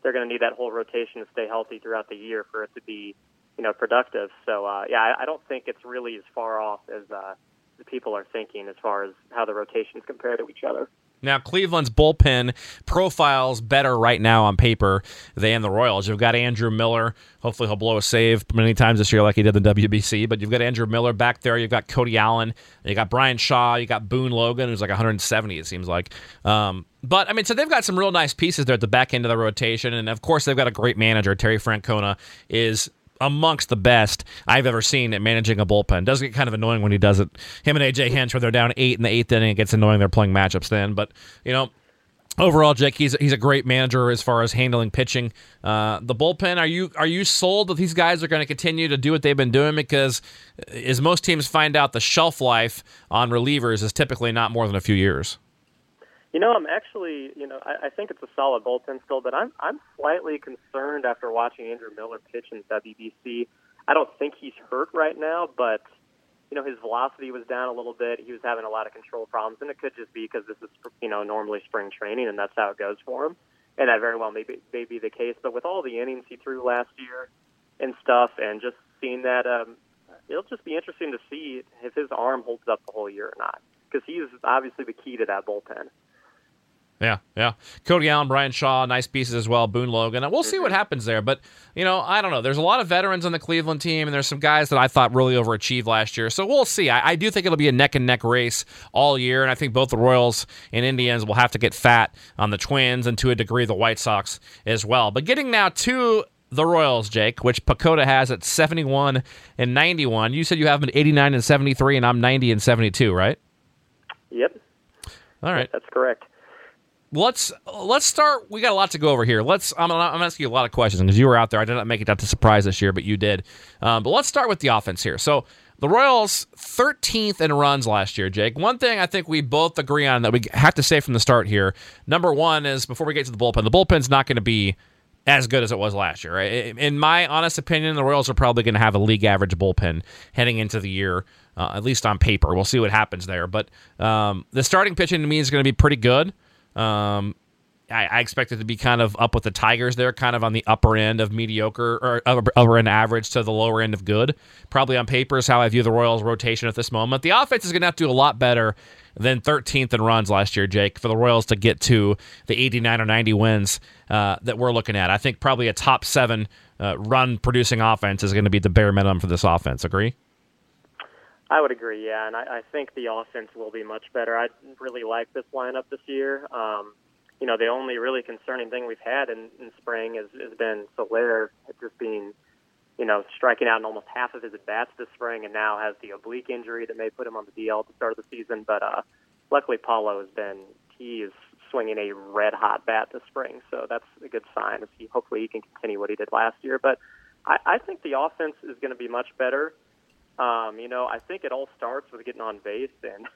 They're going to need that whole rotation to stay healthy throughout the year for it to be, you know, productive. So uh, yeah, I, I don't think it's really as far off as uh, the people are thinking as far as how the rotations compare to each other. Now, Cleveland's bullpen profiles better right now on paper than the Royals. You've got Andrew Miller. Hopefully, he'll blow a save many times this year, like he did in the WBC. But you've got Andrew Miller back there. You've got Cody Allen. You got Bryan Shaw. You got Boone Logan, who's like 170, it seems like. Um, but I mean, so they've got some real nice pieces there at the back end of the rotation, and of course, they've got a great manager. Terry Francona is amongst the best I've ever seen at managing a bullpen. Does get kind of annoying when he does it. Him and AJ Hinch, where they're down eight in the eighth inning, it gets annoying. They're playing matchups then, but you know. Overall, Jake, he's he's a great manager as far as handling pitching. Uh, the bullpen, are you are you sold that these guys are going to continue to do what they've been doing? Because as most teams find out, the shelf life on relievers is typically not more than a few years. You know, I'm actually, you know, I, I think it's a solid bullpen still, but I'm I'm slightly concerned after watching Andrew Miller pitch in WBC. I don't think he's hurt right now, but you know, his velocity was down a little bit. He was having a lot of control problems, and it could just be because this is, you know, normally spring training, and that's how it goes for him. And that very well may be, may be the case. But with all the innings he threw last year and stuff, and just seeing that, um, it'll just be interesting to see if his arm holds up the whole year or not, because he's obviously the key to that bullpen. Yeah, yeah. Cody Allen, Bryan Shaw, nice pieces as well. Boone Logan. We'll see what mm-hmm. happens there. But, you know, I don't know. There's a lot of veterans on the Cleveland team, and there's some guys that I thought really overachieved last year. So we'll see. I, I do think it'll be a neck and neck race all year, and I think both the Royals and Indians will have to get fat on the Twins and to a degree the White Sox as well. But getting now to the Royals, Jake, which PECOTA has at 71 and 91. You said you have them at 89 and 73, and I'm 90 and 72, right? Yep. All right. That's correct let's let's start. We got a lot to go over here. Let's. I'm, I'm asking you a lot of questions because you were out there. I did not make it out to Surprise this year, but you did. Um, but let's start with the offense here. So the Royals 13th in runs last year. Jake, one thing I think we both agree on that we have to say from the start here. Number one is before we get to the bullpen, the bullpen's not going to be as good as it was last year. Right? In my honest opinion, the Royals are probably going to have a league average bullpen heading into the year. Uh, at least on paper, we'll see what happens there. But um, the starting pitching to me is going to be pretty good. Um, I, I, expect it to be kind of up with the Tigers there, kind of on the upper end of mediocre or upper end average to the lower end of good. Probably on paper is how I view the Royals' rotation at this moment. The offense is going to have to do a lot better than 13th in runs last year, Jake, for the Royals to get to the 89 or 90 wins uh, that we're looking at. I think probably a top seven uh, run producing offense is going to be the bare minimum for this offense. Agree? I would agree, yeah, and I, I think the offense will be much better. I really like this lineup this year. Um, you know, the only really concerning thing we've had in, in spring has, has been Soler just being, you know, striking out in almost half of his at bats this spring, and now has the oblique injury that may put him on the DL at the start of the season. But uh, luckily, Paulo has been he is swinging a red hot bat this spring, so that's a good sign. He, hopefully, he can continue what he did last year. But I, I think the offense is going to be much better. Um, you know, I think it all starts with getting on base, and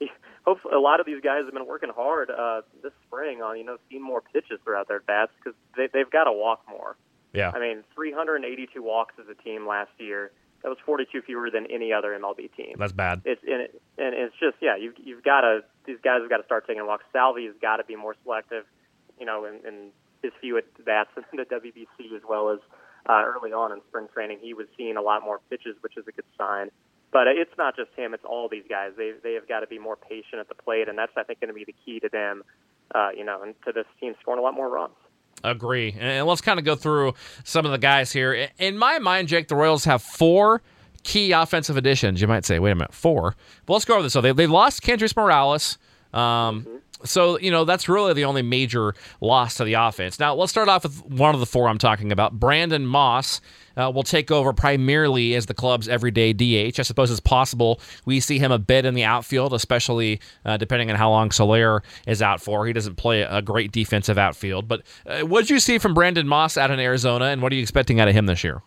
hopefully, a lot of these guys have been working hard uh, this spring on you know seeing more pitches throughout their bats because they, they've got to walk more. Yeah, I mean, 382 walks as a team last year. That was 42 fewer than any other MLB team. That's bad. It's and, it, and it's just yeah, you've you've got to these guys have got to start taking walks. Salvy has got to be more selective, you know, in, in his few at bats in the WBC as well as uh, early on in spring training. He was seeing a lot more pitches, which is a good sign. But it's not just him; it's all these guys. They they have got to be more patient at the plate, and that's I think going to be the key to them, uh, you know, and to this team scoring a lot more runs. Agree. And let's kind of go through some of the guys here. In my mind, Jake, the Royals have four key offensive additions. You might say, wait a minute, four. But let's go over this. So they, they lost Kendrys Morales. Um, mm-hmm. So, you know, that's really the only major loss to the offense. Now, let's start off with one of the four I'm talking about. Brandon Moss uh, will take over primarily as the club's everyday DH. I suppose it's possible we see him a bit in the outfield, especially uh, depending on how long Soler is out for. He doesn't play a great defensive outfield. But uh, what did you see from Brandon Moss out in Arizona, and what are you expecting out of him this year?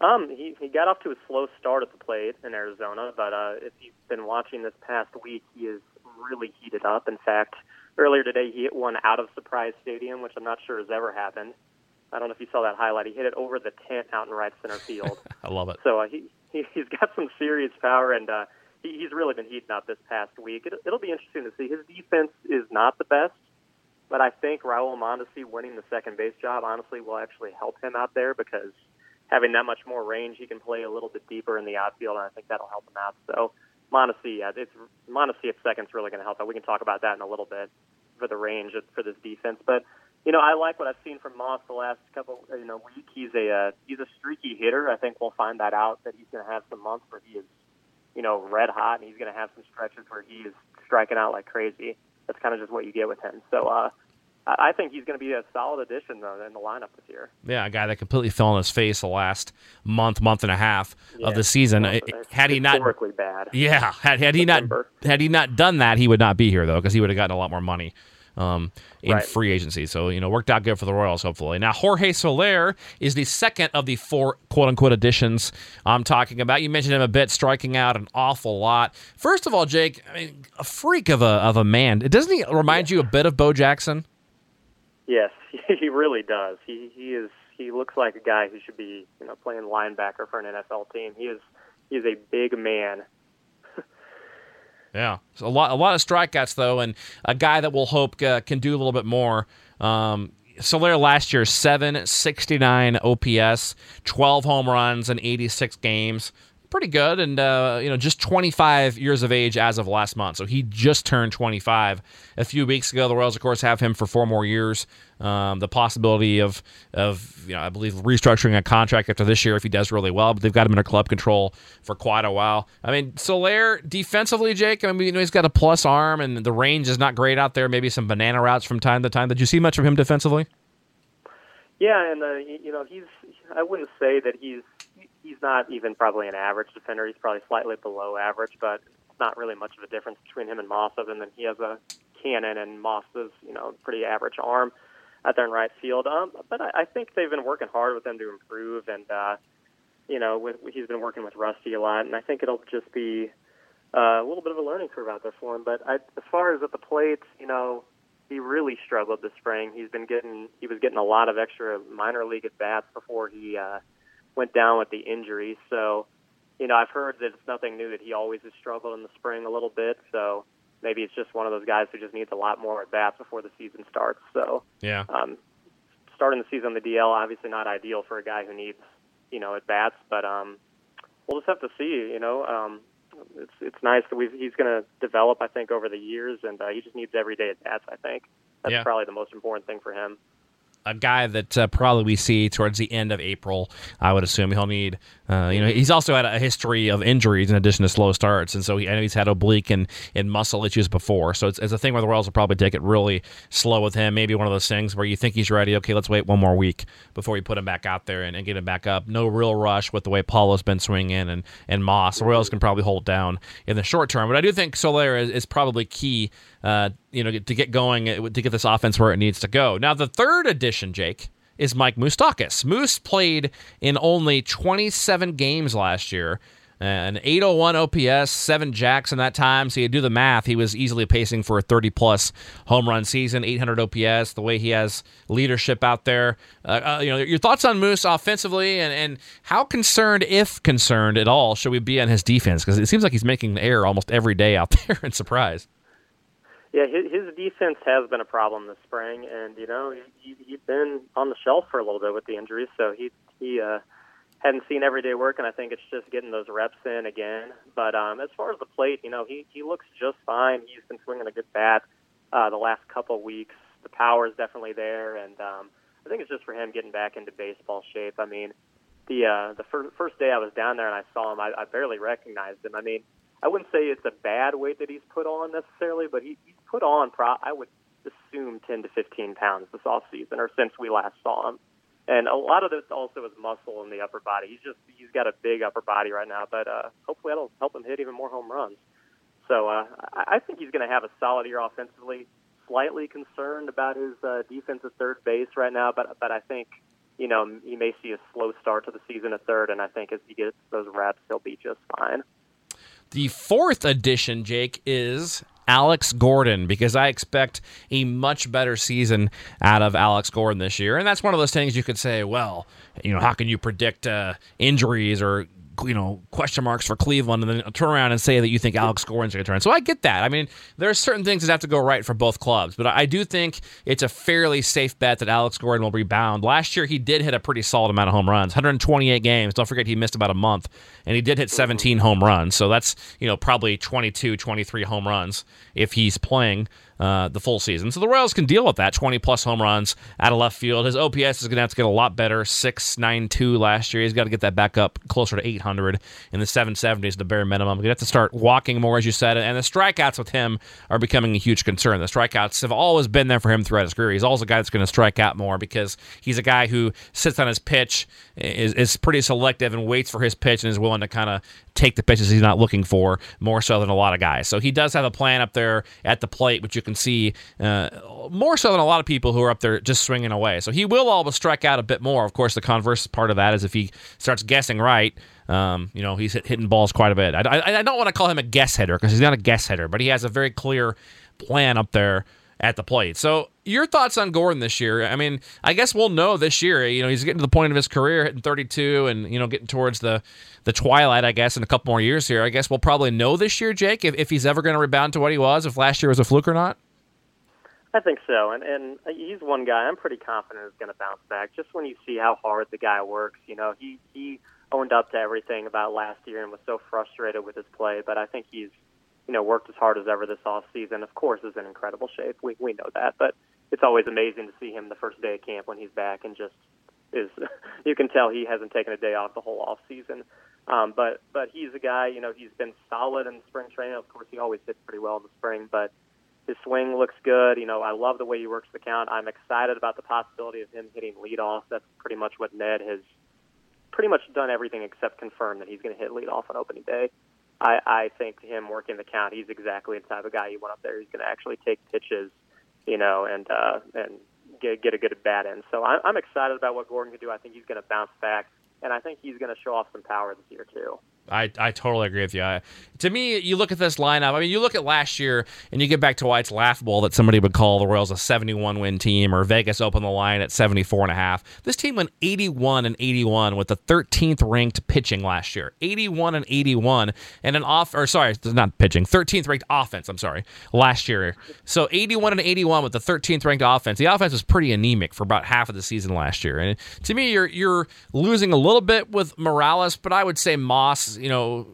Um, he, he got off to a slow start at the plate in Arizona, but uh, if you've been watching this past week, he is really heated up. In fact, earlier today he hit one out of Surprise Stadium, which I'm not sure has ever happened. I don't know if you saw that highlight. He hit it over the tent out in right center field. I love it. So uh, he, he he's got some serious power, and uh, he, he's really been heating up this past week. It, it'll be interesting to see. His defense is not the best, but I think Raul Mondesi winning the second base job honestly will actually help him out there because having that much more range, he can play a little bit deeper in the outfield, and I think that'll help him out. So Mondesi, yeah, it's Mondesi at second's really going to help out. We can talk about that in a little bit. for the range for this defense. But you know, I like what I've seen from Moss the last couple you know week. He's a uh, he's a streaky hitter. I think we'll find that out that he's going to have some months where he is you know red hot, and he's going to have some stretches where he is striking out like crazy. That's kind of just what you get with him. So. uh I think he's going to be a solid addition though in the lineup this year. Yeah, a guy that completely fell on his face the last month, month and a half yeah. of the season. Well, had he not historically bad, yeah, had, had he not had he not done that, he would not be here though because he would have gotten a lot more money. Um, in right. free agency. So, you know, worked out good for the Royals, hopefully. Now, Jorge Soler is the second of the four quote unquote additions I'm talking about. You mentioned him a bit, striking out an awful lot. First of all, Jake, I mean, a freak of a, of a man. Doesn't he remind you a bit of Bo Jackson? Yes, he really does. He he is he looks like a guy who should be you know playing linebacker for an NFL team. He is he is a big man. yeah, so a lot a lot of strikeouts though, and a guy that we'll hope uh, can do a little bit more. Um, Soler last year, 769 OPS, 12 home runs in 86 games pretty good. And uh, you know just 25 years of age as of last month. So he just turned 25 a few weeks ago the royals of course have him for four more years. Um, the possibility of of you know i believe restructuring a contract after this year if he does really well but they've got him under club control for quite a while. I mean soler defensively jake i mean you know he's got a plus arm and the range is not great out there. Maybe some banana routes from time to time. Did you see much of him defensively? Yeah and uh, you know he's i wouldn't say that he's he's not even probably an average defender. He's probably slightly below average, but it's not really much of a difference between him and Moss other than he has a cannon and Moss's, you know, pretty average arm out there in right field. Um, but I, I think they've been working hard with him to improve, and uh, you know, with, he's been working with Rusty a lot, and I think it'll just be uh, a little bit of a learning curve out there for him. But I, as far as at the plate, you know, he really struggled this spring. He's been getting he was getting a lot of extra minor league at bats before he. Uh, went down with the injury. So, you know, I've heard that it's nothing new that he always has struggled in the spring a little bit. So maybe it's just one of those guys who just needs a lot more at bats before the season starts. So yeah, um, starting the season on the DL obviously not ideal for a guy who needs you know at bats, but um, we'll just have to see. You know, um, it's it's nice that we he's going to develop. I think over the years, and uh, he just needs every day at bats. I think that's yeah. probably the most important thing for him a guy that uh, probably we see towards the end of April. I would assume he'll need. Uh, you know, he's also had a history of injuries in addition to slow starts, and so he, I know he's had oblique and, and muscle issues before. So it's, it's a thing where the Royals will probably take it really slow with him. Maybe one of those things where you think he's ready. Okay, let's wait one more week before we put him back out there and, and get him back up. No real rush with the way Paulo's been swinging and and Moss. The Royals can probably hold down in the short term, but I do think Soler is, is probably key. Uh, you know, to get going to get this offense where it needs to go. Now, the third addition, Jake, is Mike Moustakas. Moose played in only 27 games last year. An 801 OPS, seven jacks in that time. So you do the math, he was easily pacing for a 30 plus home run season, 800 OPS. The way he has leadership out there, uh, uh, you know, your thoughts on Moose offensively, and, and how concerned, if concerned at all, should we be on his defense? Because it seems like he's making the air almost every day out there in Surprise. Yeah, his, his defense has been a problem this spring, and you know he, he's been on the shelf for a little bit with the injuries, so he he uh, hadn't seen everyday work, and I think it's just getting those reps in again. But um, as far as the plate, you know he he looks just fine. He's been swinging a good bat uh, the last couple weeks. The power is definitely there, and um, I think it's just for him getting back into baseball shape. I mean, the uh, the fir- first day I was down there and I saw him, I, I barely recognized him. I mean I wouldn't say it's a bad weight that he's put on necessarily, but he, he's put on, pro- I would assume, 10 to 15 pounds this off season or since we last saw him. And a lot of this also is muscle in the upper body. He's just he's got a big upper body right now, but uh, hopefully that'll help him hit even more home runs. So uh, I think he's going to have a solid year offensively. Slightly concerned about his uh, defense at third base right now, but but I think you know he may see a slow start to the season at third, and I think as he gets those reps, he'll be just fine. The fourth addition, Jake, is Alex Gordon because I expect a much better season out of Alex Gordon this year. And that's one of those things you could say, well, you know, how can you predict uh, injuries or you know question marks for Cleveland, and then turn around and say that you think Alex Gordon's going to turn. So I get that. I mean, there are certain things that have to go right for both clubs, but I do think it's a fairly safe bet that Alex Gordon will rebound. Last year, he did hit a pretty solid amount of home runs, 128 games. Don't forget he missed about a month, and he did hit 17 home runs. So that's you know probably 22, 23 home runs if he's playing. Uh, the full season. So the Royals can deal with that 20 plus home runs out of left field. His OPS is going to have to get a lot better 692 last year. He's got to get that back up closer to 800 in the 770s, the bare minimum. He's going to have to start walking more, as you said. And the strikeouts with him are becoming a huge concern. The strikeouts have always been there for him throughout his career. He's always a guy that's going to strike out more because he's a guy who sits on his pitch, is, is pretty selective, and waits for his pitch and is willing to kind of take the pitches he's not looking for more so than a lot of guys. So he does have a plan up there at the plate, which you can see uh, more so than a lot of people who are up there just swinging away. So he will always strike out a bit more. Of course, the converse part of that is if he starts guessing right. Um, you know, he's hit, hitting balls quite a bit. I, I, I don't want to call him a guess hitter because he's not a guess hitter, but he has a very clear plan up there at the plate. So, your thoughts on Gordon this year? I mean, I guess we'll know this year. You know, he's getting to the point of his career, hitting 32, and you know, getting towards the the twilight. I guess in a couple more years here. I guess we'll probably know this year, Jake, if, if he's ever going to rebound to what he was, if last year was a fluke or not. I think so, and and he's one guy I'm pretty confident is going to bounce back. Just when you see how hard the guy works, you know, he he owned up to everything about last year and was so frustrated with his play, but I think he's you know, worked as hard as ever this off season. Of course, is in incredible shape. We we know that, but it's always amazing to see him the first day of camp when he's back and just is. you can tell he hasn't taken a day off the whole off season. Um, but but he's a guy. You know, he's been solid in spring training. Of course, he always hits pretty well in the spring, but his swing looks good. You know, I love the way he works the count. I'm excited about the possibility of him hitting leadoff. That's pretty much what Ned has pretty much done everything except confirm that he's going to hit leadoff on opening day. I, I think him working the count, he's exactly the type of guy you want up there. He's going to actually take pitches, you know, and uh, and get get a good bat in. So I'm, I'm excited about what Gordon can do. I think he's going to bounce back, and I think he's going to show off some power this year too. I, I totally agree with you. I, to me, you look at this lineup. I mean, you look at last year and you get back to why it's laughable that somebody would call the Royals a 71 win team or Vegas open the line at 74 and a half. This team went 81 and 81 with the 13th ranked pitching last year. 81 and 81 and an off or sorry, not pitching. 13th ranked offense, I'm sorry, last year. So 81 and 81 with the 13th ranked offense. The offense was pretty anemic for about half of the season last year. And to me, you're you're losing a little bit with Morales, but I would say Moss you know,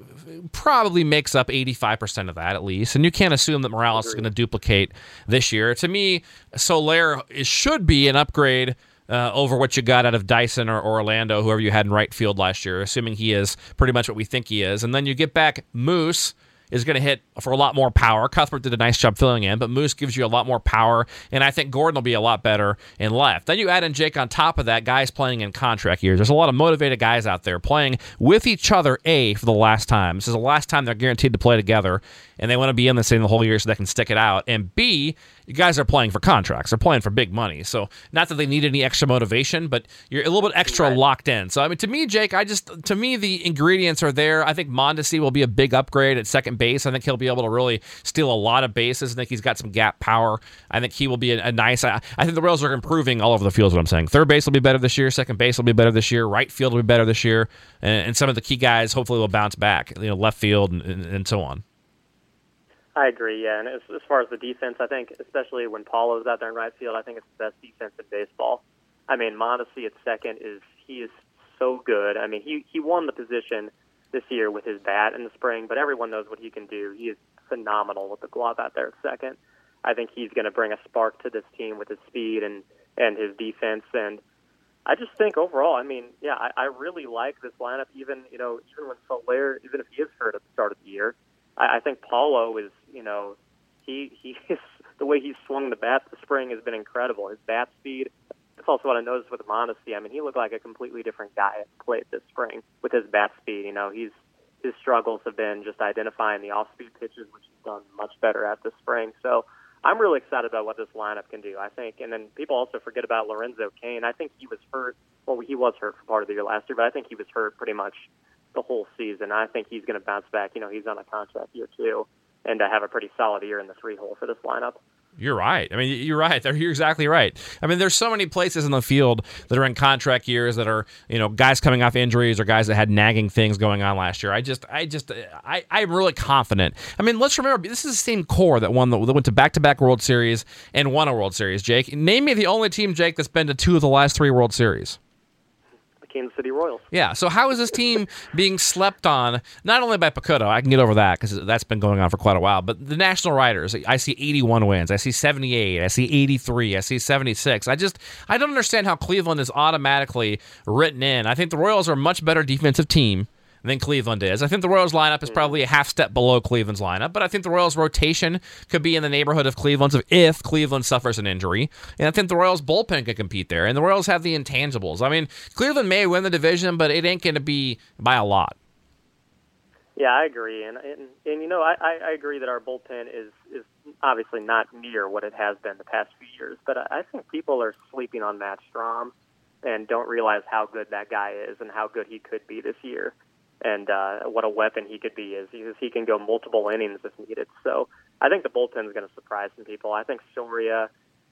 probably makes up 85% of that at least. And you can't assume that Morales is going to duplicate this year. To me, Soler should be an upgrade. Uh, over what you got out of Dyson or Orlando, whoever you had in right field last year, assuming he is pretty much what we think he is. And then you get back Moose, is going to hit for a lot more power. Cuthbert did a nice job filling in, but Moose gives you a lot more power, and I think Gordon will be a lot better in left. Then you add in Jake on top of that, guys playing in contract years. There's a lot of motivated guys out there playing with each other, A, for the last time. This is the last time they're guaranteed to play together, and they want to be in this thing the whole year so they can stick it out. And B, you guys are playing for contracts. They're playing for big money. So not that they need any extra motivation, but you're a little bit extra right. locked in. So I mean, to me, Jake, I just to me the ingredients are there. I think Mondesi will be a big upgrade at second base. I think he'll be able to really steal a lot of bases. I think he's got some gap power. I think he will be a, a nice. I, I, think the Royals are improving all over the field. Is what I'm saying. Third base will be better this year. Second base will be better this year. Right field will be better this year. And, and some of the key guys hopefully will bounce back. You know, left field and, and, and so on. I agree, yeah. And as, as far as the defense, I think, especially when Paulo's out there in right field, I think it's the best defense in baseball. I mean, Mondesi at second is he is so good. I mean, he he won the position this year with his bat in the spring, but everyone knows what he can do. He is phenomenal with the glove out there at second. I think he's going to bring a spark to this team with his speed and and his defense. And I just think overall, I mean, yeah, I, I really like this lineup. Even you know, even when Soler, even if he is hurt at the start of the year, I think Paulo is, you know, he he is the way he's swung the bat this spring has been incredible. His bat speed. That's also what I noticed with Mondesi. I mean, he looked like a completely different guy at the plate this spring with his bat speed. You know, he's his struggles have been just identifying the off-speed pitches, which he's done much better at this spring. So I'm really excited about what this lineup can do. I think, and then people also forget about Lorenzo Cain. I think he was hurt. Well, he was hurt for part of the year last year, but I think he was hurt pretty much the whole season. I think he's going to bounce back. You know, he's on a contract year too, and to have a pretty solid year in the three hole for this lineup. You're right. I mean, you're right. You're exactly right. I mean, there's so many places in the field that are in contract years that are, you know, guys coming off injuries or guys that had nagging things going on last year. I just, I just, I, I'm really confident. I mean, let's remember this is the same core that won the, that went to back-to-back World Series and won a World Series. Jake, name me the only team, Jake, that's been to two of the last three World Series. Kansas City Royals. Yeah. So how is this team being slept on? Not only by PECOTA, I can get over that because that's been going on for quite a while. But the national writers, I see 81 wins, I see 78, I see 83, I see 76. I just I don't understand how Cleveland is automatically written in. I think the Royals are a much better defensive team than Cleveland is. I think the Royals lineup is hmm. probably a half step below Cleveland's lineup, but I think the Royals rotation could be in the neighborhood of Cleveland's if Cleveland suffers an injury. And I think the Royals bullpen could compete there. And the Royals have the intangibles. I mean, Cleveland may win the division, but it ain't going to be by a lot. Yeah, I agree, and and, and you know I, I agree that our bullpen is is obviously not near what it has been the past few years, but I, I think people are sleeping on Matt Strahm and don't realize how good that guy is and how good he could be this year and uh, what a weapon he could be is he can go multiple innings if needed. So I think the bullpen is going to surprise some people. I think Soria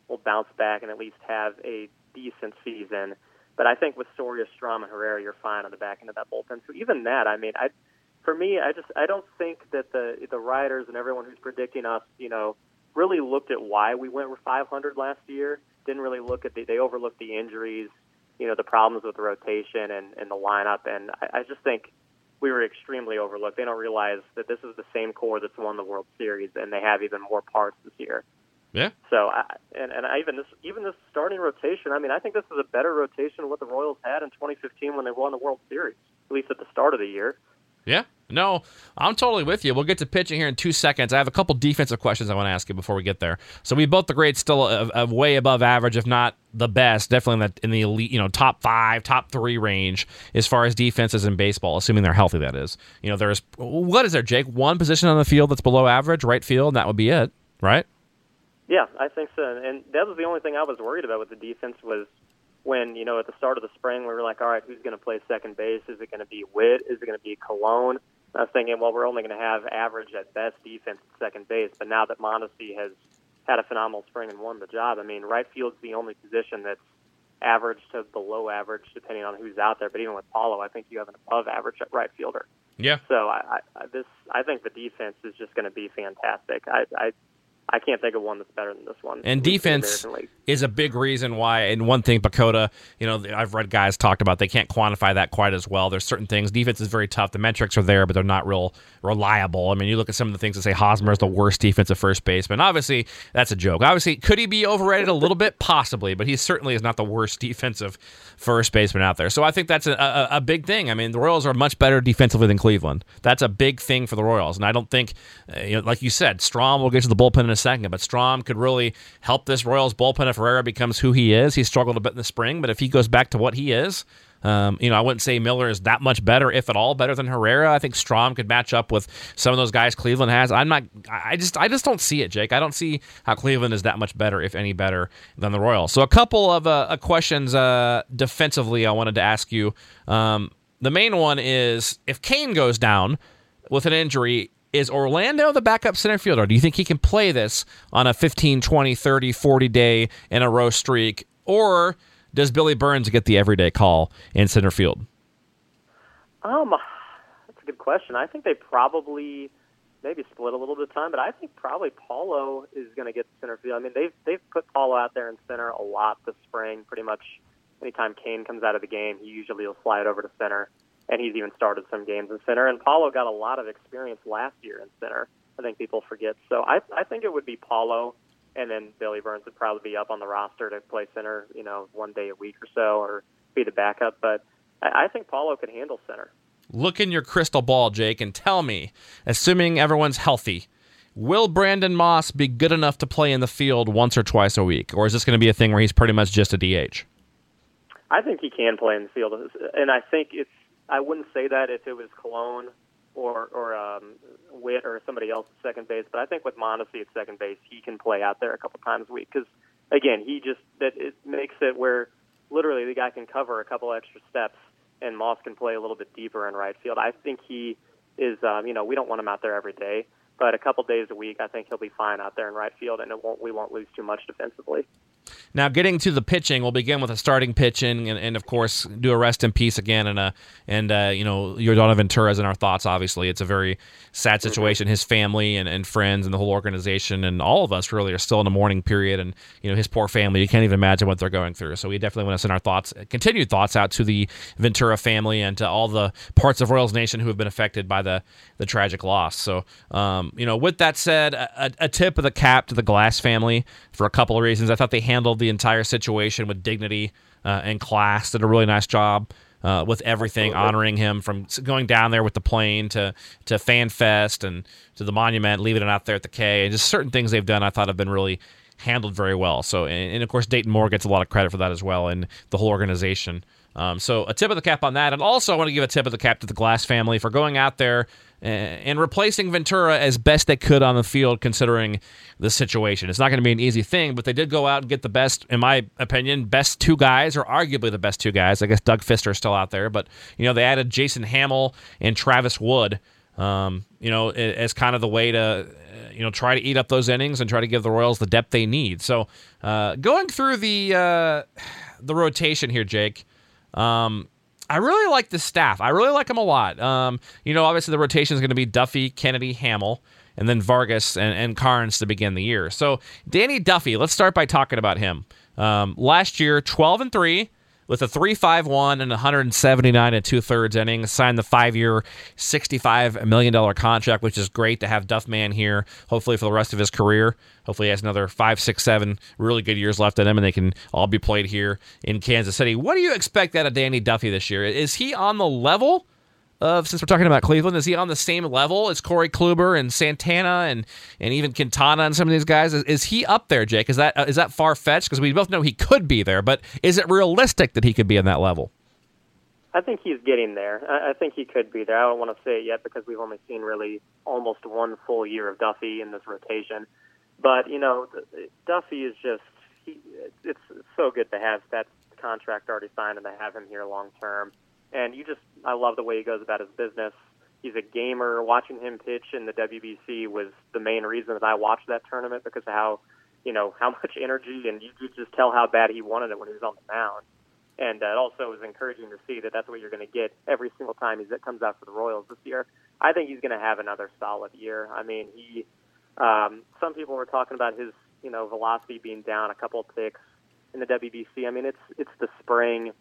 will bounce back and at least have a decent season. But I think with Soria, Strahm, and Herrera, you're fine on the back end of that bullpen. So even that, I mean, I for me, I just I don't think that the the writers and everyone who's predicting us, you know, really looked at why we went with 500 last year. Didn't really look at the they overlooked the injuries, you know, the problems with the rotation and and the lineup. And I, I just think we were extremely overlooked. They don't realize that this is the same core that's won the World Series, and they have even more parts this year. Yeah. So, I, and and I even this even this starting rotation. I mean, I think this is a better rotation than what the Royals had in 2015 when they won the World Series, at least at the start of the year. Yeah. No, I'm totally with you. We'll get to pitching here in two seconds. I have a couple defensive questions I want to ask you before we get there. So we both the grades still a, a way above average, if not the best, definitely in the, in the elite, you know, top five, top three range as far as defenses in baseball, assuming they're healthy. That is, you know, there's what is there, Jake? One position on the field that's below average, right field, and that would be it, right? Yeah, I think so. And that was the only thing I was worried about with the defense was when you know at the start of the spring we were like, all right, who's going to play second base? Is it going to be Whit? Is it going to be Colon? I was thinking, well, we're only going to have average at best defense at second base. But now that Mondesi has had a phenomenal spring and won the job, I mean, right field's the only position that's average to below average, depending on who's out there. But even with Paulo, I think you have an above average at right fielder. Yeah. So I, I this I think the defense is just going to be fantastic. I, I I can't think of one that's better than this one. And defense is a big reason why. And one thing, PECOTA, you know, I've read guys talked about they can't quantify that quite as well. There's certain things. Defense is very tough. The metrics are there, but they're not real reliable. I mean, you look at some of the things that say Hosmer is the worst defensive first baseman. Obviously, that's a joke. Obviously, could he be overrated a little bit? Possibly, but he certainly is not the worst defensive first baseman out there. So I think that's a, a, a big thing. I mean, the Royals are much better defensively than Cleveland. That's a big thing for the Royals. And I don't think, uh, you know, like you said, Strahm will get to the bullpen in a second, but Strahm could really help this Royals bullpen if Herrera becomes who he is. He struggled a bit in the spring, but if he goes back to what he is, um, you know, I wouldn't say Miller is that much better, if at all, better than Herrera. I think Strahm could match up with some of those guys Cleveland has. I'm not. I just. I just don't see it, Jake. I don't see how Cleveland is that much better, if any better, than the Royals. So a couple of uh, questions uh, defensively, I wanted to ask you. Um, the main one is if Cain goes down with an injury, is Orlando the backup center fielder? Do you think he can play this on a 15, 20, 30, 40 day in a row streak? Or does Billy Burns get the everyday call in center field? Um, that's a good question. I think they probably maybe split a little bit of time, but I think probably Paulo is going to get center field. I mean, they've they've put Paulo out there in center a lot this spring. Pretty much anytime Cain comes out of the game, he usually will slide over to center and he's even started some games in center. And Paulo got a lot of experience last year in center. I think people forget. So I I think it would be Paulo, and then Billy Burns would probably be up on the roster to play center, you know, one day a week or so, or be the backup. But I, I think Paulo could handle center. Look in your crystal ball, Jake, and tell me, assuming everyone's healthy, will Brandon Moss be good enough to play in the field once or twice a week, or is this going to be a thing where he's pretty much just a DH? I think he can play in the field, and I think it's I wouldn't say that if it was Colon or or um, Whit or somebody else at second base, but I think with Mondesi at second base, he can play out there a couple times a week because again, he just that it makes it where literally the guy can cover a couple extra steps and Moss can play a little bit deeper in right field. I think he is, um, you know, we don't want him out there every day, but a couple days a week, I think he'll be fine out there in right field, and it won't we won't lose too much defensively. Now, getting to the pitching, we'll begin with a starting pitching, and, and of course, do a rest in peace again, and uh, and uh, you know, Yordano Ventura is in our thoughts. Obviously, it's a very sad situation. His family and, and friends and the whole organization and all of us really are still in a mourning period, and you know, his poor family. You can't even imagine what they're going through. So we definitely want to send our thoughts, continued thoughts, out to the Ventura family and to all the parts of Royals Nation who have been affected by the the tragic loss. So, um, you know, with that said, a, a tip of the cap to the Glass family for a couple of reasons. I thought they handled the entire situation with dignity uh, and class. Did a really nice job. Uh, with everything, Absolutely. honoring him from going down there with the plane to to Fan Fest and to the monument, leaving it out there at the K, and just certain things they've done I thought have been really handled very well. So, and, and of course, Dayton Moore gets a lot of credit for that as well, and the whole organization. Um, so, a tip of the cap on that, and also I want to give a tip of the cap to the Glass family for going out there and replacing Ventura as best they could on the field, considering the situation. It's not going to be an easy thing, but they did go out and get the best, in my opinion, best two guys, or arguably the best two guys. I guess Doug Fister is still out there, but you know they added Jason Hammel and Travis Wood. Um, you know, as kind of the way to, uh, you know, try to eat up those innings and try to give the Royals the depth they need. So, uh, going through the uh, the rotation here, Jake. Um, I really like the staff. I really like them a lot. Um, you know, obviously the rotation is going to be Duffy, Kennedy, Hammel, and then Vargas and, and Karns to begin the year. So Danny Duffy, let's start by talking about him. Um, last year, 12 and three, with a 3.51 and 179 and two thirds innings. Signed the five year, $65 million contract, which is great to have Duffman here, hopefully for the rest of his career. Hopefully, he has another five, six, seven really good years left in him, and they can all be played here in Kansas City. What do you expect out of Danny Duffy this year? Is he on the level? Of since we're talking about Cleveland? Is he on the same level as Corey Kluber and Santana and and even Quintana and some of these guys? Is, is he up there, Jake? Is that uh, is that far fetched? Because we both know he could be there, but is it realistic that he could be in that level? I think he's getting there. I, I think he could be there. I don't want to say it yet because we've only seen really almost one full year of Duffy in this rotation. But you know, Duffy is just he, it's so good to have that contract already signed and to have him here long term. And you just, I love the way he goes about his business. He's a gamer. Watching him pitch in the WBC was the main reason that I watched that tournament because of how, you know, how much energy and you could just tell how bad he wanted it when he was on the mound. And uh, it also was encouraging to see that that's what you're going to get every single time he comes out for the Royals this year. I think he's going to have another solid year. I mean, he. Um, some people were talking about his, you know, velocity being down a couple of ticks in the WBC. I mean, it's it's the spring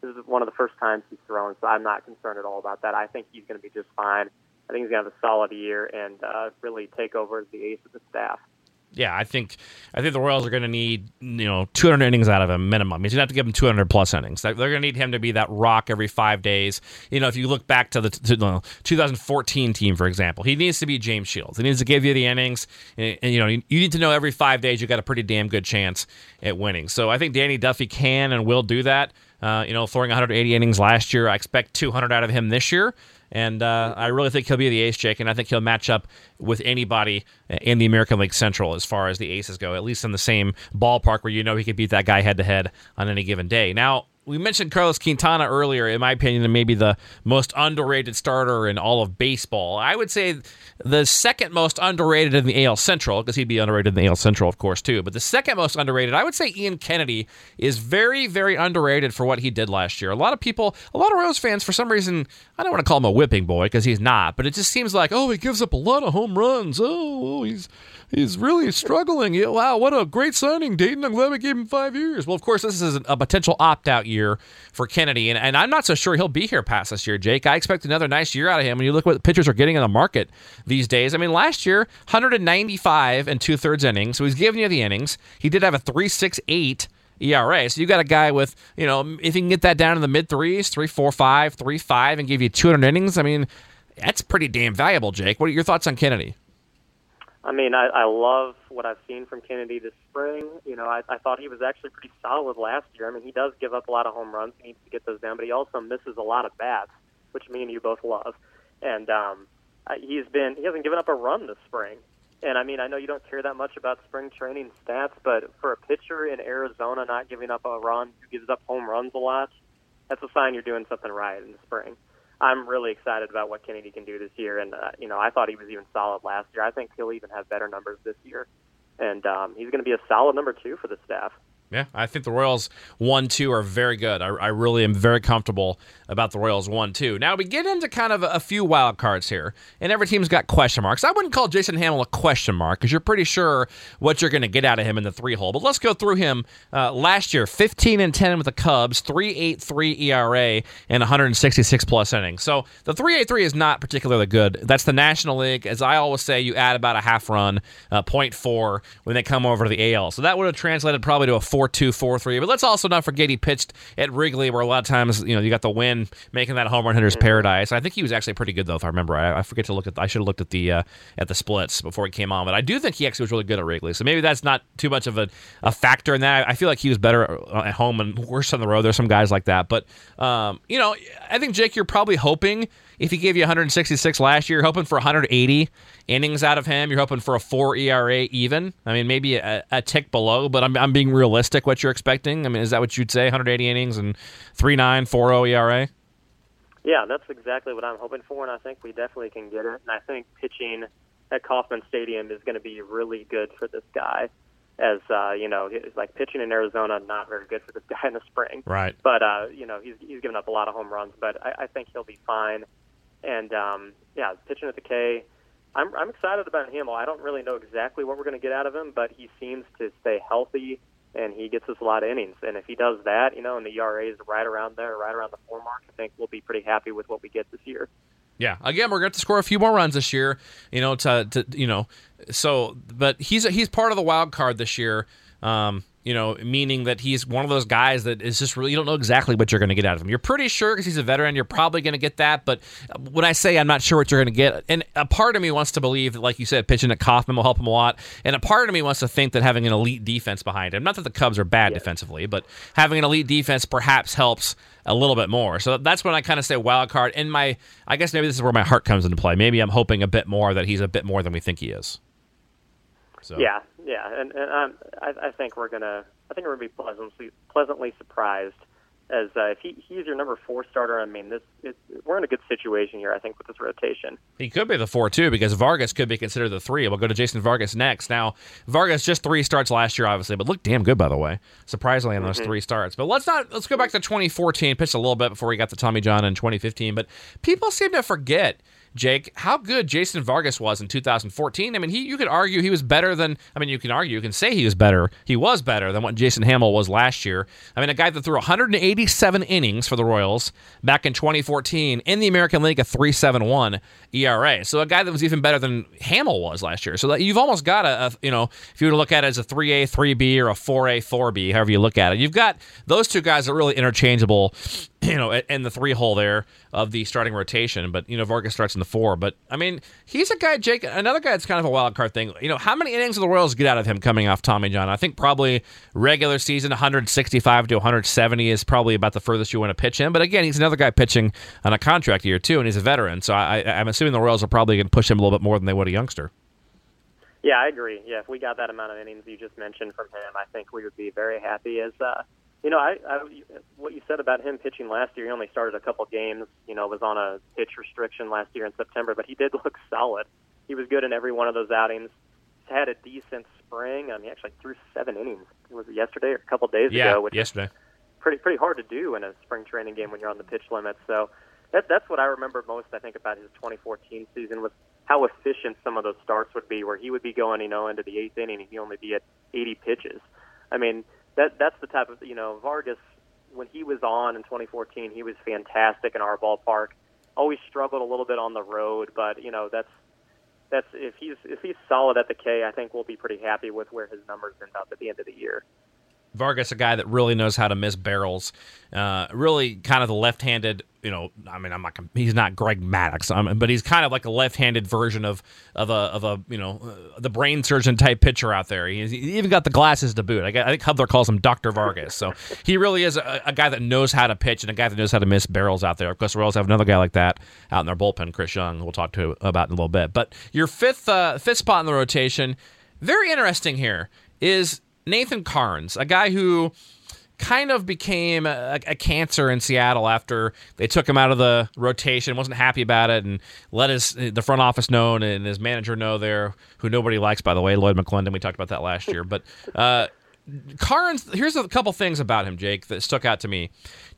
this is one of the first times he's thrown, so I'm not concerned at all about that. I think he's going to be just fine. I think he's going to have a solid year and uh, really take over as the ace of the staff yeah, I think I think the Royals are going to need you know 200 innings out of him minimum. He's going to have to give him 200 plus innings. They're going to need him to be that rock every five days. You know, if you look back to the to, 2014 team, for example, he needs to be James Shields. He needs to give you the innings, and, and you know you need to know every five days you got a pretty damn good chance at winning. So I think Danny Duffy can and will do that. Uh, you know, throwing 180 innings last year, I expect 200 out of him this year. And uh, I really think he'll be the ace, Jake, and I think he'll match up with anybody in the American League Central as far as the aces go, at least in the same ballpark where you know he could beat that guy head to head on any given day. Now, we mentioned Carlos Quintana earlier, in my opinion, maybe the most underrated starter in all of baseball. I would say the second most underrated in the AL Central, because he'd be underrated in the AL Central, of course, too. But the second most underrated, I would say Ian Kennedy is very, very underrated for what he did last year. A lot of people, a lot of Rose fans, for some reason, I don't want to call him a whipping boy because he's not, but it just seems like, oh, he gives up a lot of home runs. Oh, oh he's he's mm. really struggling. Yeah, wow, what a great signing, Dayton. I'm glad we gave him five years. Well, of course, this is a potential opt out year for Kennedy, and, and I'm not so sure he'll be here past this year, Jake. I expect another nice year out of him. When you look what pitchers are getting in the market these days, I mean, last year, 195 and two thirds innings, so he's giving you the innings. He did have a 368 ERA. So you got a guy with, you know, if he can get that down in the mid threes, three, four, five, three, five, and give you 200 innings, I mean, that's pretty damn valuable, Jake. What are your thoughts on Kennedy? I mean, I, I love what I've seen from Kennedy this spring. You know, I, I thought he was actually pretty solid last year. I mean, he does give up a lot of home runs. He needs to get those down, but he also misses a lot of bats, which me and you both love. And um, he's been he hasn't given up a run this spring. And I mean, I know you don't care that much about spring training stats, but for a pitcher in Arizona not giving up a run, who gives up home runs a lot, that's a sign you're doing something right in the spring. I'm really excited about what Kennedy can do this year. And, uh, you know, I thought he was even solid last year. I think he'll even have better numbers this year. And um, he's going to be a solid number two for the staff. Yeah, I think the Royals one two are very good. I, I really am very comfortable about the Royals one two. Now we get into kind of a, a, few wild cards here, and every team's got question marks. I wouldn't call Jason Hammel a question mark because you're pretty sure what you're going to get out of him in the three hole. But let's go through him. Uh, last year, 15 and 10 with the Cubs, 3.83 ERA, and 166 plus innings. So the 3.83 is not particularly good. That's the National League. As I always say, you add about a half run, uh, 0.4 when they come over to the AL. So that would have translated probably to a 4-2, 4-3. But let's also not forget he pitched at Wrigley, where a lot of times you know you got the win making that home run hitter's paradise. I think he was actually pretty good though, if I remember. I, I forget to look at. I should have looked at the uh, at the splits before he came on, but I do think he actually was really good at Wrigley. So maybe that's not too much of a, a factor in that. I feel like he was better at home and worse on the road. There's some guys like that, but um, you know, I think Jake, you're probably hoping if he gave you 166 last year, you're hoping for 180 innings out of him. You're hoping for a four ERA even. I mean, maybe a, a tick below, but I'm, I'm being realistic. What you're expecting? I mean, is that what you'd say? 180 innings and three nine four zero ERA. Yeah, that's exactly what I'm hoping for, and I think we definitely can get it. And I think pitching at Kauffman Stadium is going to be really good for this guy. As uh, you know, like pitching in Arizona, not very good for this guy in the spring. Right. But uh, you know, he's he's given up a lot of home runs, but I, I think he'll be fine. And um, yeah, pitching at the K, I'm I'm excited about him. I don't really know exactly what we're going to get out of him, but he seems to stay healthy and he gets us a lot of innings. And if he does that, you know, and the ERA is right around there, right around the four mark, I think we'll be pretty happy with what we get this year. Yeah, again, we're going to score a few more runs this year. You know, to, to you know, so but he's he's part of the wild card this year. Um, you know, meaning that he's one of those guys that is just really, you don't know exactly what you're going to get out of him. You're pretty sure because he's a veteran, you're probably going to get that. But when I say I'm not sure what you're going to get, and a part of me wants to believe that, like you said, pitching at Kauffman will help him a lot. And a part of me wants to think that having an elite defense behind him, not that the Cubs are bad yeah. defensively, but having an elite defense perhaps helps a little bit more. So that's when I kind of say wild card. And my, I guess maybe this is where my heart comes into play. Maybe I'm hoping a bit more that he's a bit more than we think he is. So. Yeah, yeah, and, and um, I, I think we're gonna I think we're gonna be pleasantly pleasantly surprised as uh, if he, he's your number four starter. I mean, this it, we're in a good situation here. I think with this rotation, he could be the four too because Vargas could be considered the three. We'll go to Jason Vargas next. Now, Vargas just three starts last year, obviously, but looked damn good by the way, surprisingly in those mm-hmm. three starts. But let's not let's go back to 2014. Pitched a little bit before he got the Tommy John in 2015, but people seem to forget Jake, how good Jason Vargas was in 2014. I mean, he you could argue he was better than I mean, you can argue, you can say he was better. He was better than what Jason Hammel was last year. I mean, a guy that threw 187 innings for the Royals back in 2014 in the American League, a 3.71 ERA. So a guy that was even better than Hammel was last year. So you've almost got a, a you know, if you were to look at it as a 3A, 3B or a 4A, 4B, however you look at it, you've got those two guys are really interchangeable you know, and the three hole there of the starting rotation. But you know, Vargas starts in the four. But I mean, he's a guy, Jake. Another guy that's kind of a wild card thing. You know, how many innings of the Royals get out of him coming off Tommy John? I think probably regular season 165 to 170 is probably about the furthest you want to pitch him. But again, he's another guy pitching on a contract year too, and he's a veteran. So I, I'm assuming the Royals are probably going to push him a little bit more than they would a youngster. Yeah, I agree. Yeah, if we got that amount of innings you just mentioned from him, I think we would be very happy as. Uh, you know, I, I what you said about him pitching last year. He only started a couple games. You know, was on a pitch restriction last year in September, but he did look solid. He was good in every one of those outings. He's had a decent spring. I mean, he actually threw seven innings. Was it yesterday or a couple days yeah, ago? Which yesterday. Pretty pretty hard to do in a spring training game when you're on the pitch limit. So that that's what I remember most. I think about his 2014 season was how efficient some of those starts would be, where he would be going, you know, into the eighth inning and he only be at 80 pitches. I mean, that that's the type of you know Vargas when he was on in 2014, he was fantastic in our ballpark. Always struggled a little bit on the road, but you know that's that's if he's if he's solid at the K, I think we'll be pretty happy with where his numbers end up at the end of the year. Vargas, a guy that really knows how to miss barrels, uh, really kind of the left-handed. You know, I mean, I'm not. He's not Greg Maddux, um, but he's kind of like a left-handed version of of a of a you know uh, the brain surgeon type pitcher out there. He even got the glasses to boot. I, I think Hudler calls him Doctor Vargas. So he really is a, a, guy that knows how to pitch and a guy that knows how to miss barrels out there. Of course, we also have another guy like that out in their bullpen, Chris Young. We'll talk to about in a little bit. But your fifth uh, fifth spot in the rotation, very interesting here is Nathan Karns, a guy who kind of became a, a, cancer in Seattle after they took him out of the rotation, wasn't happy about it, and let his the front office know and his manager know there, who nobody likes by the way, Lloyd McClendon. We talked about that last year, but uh, Karns, here's a couple things about him, Jake, that stuck out to me.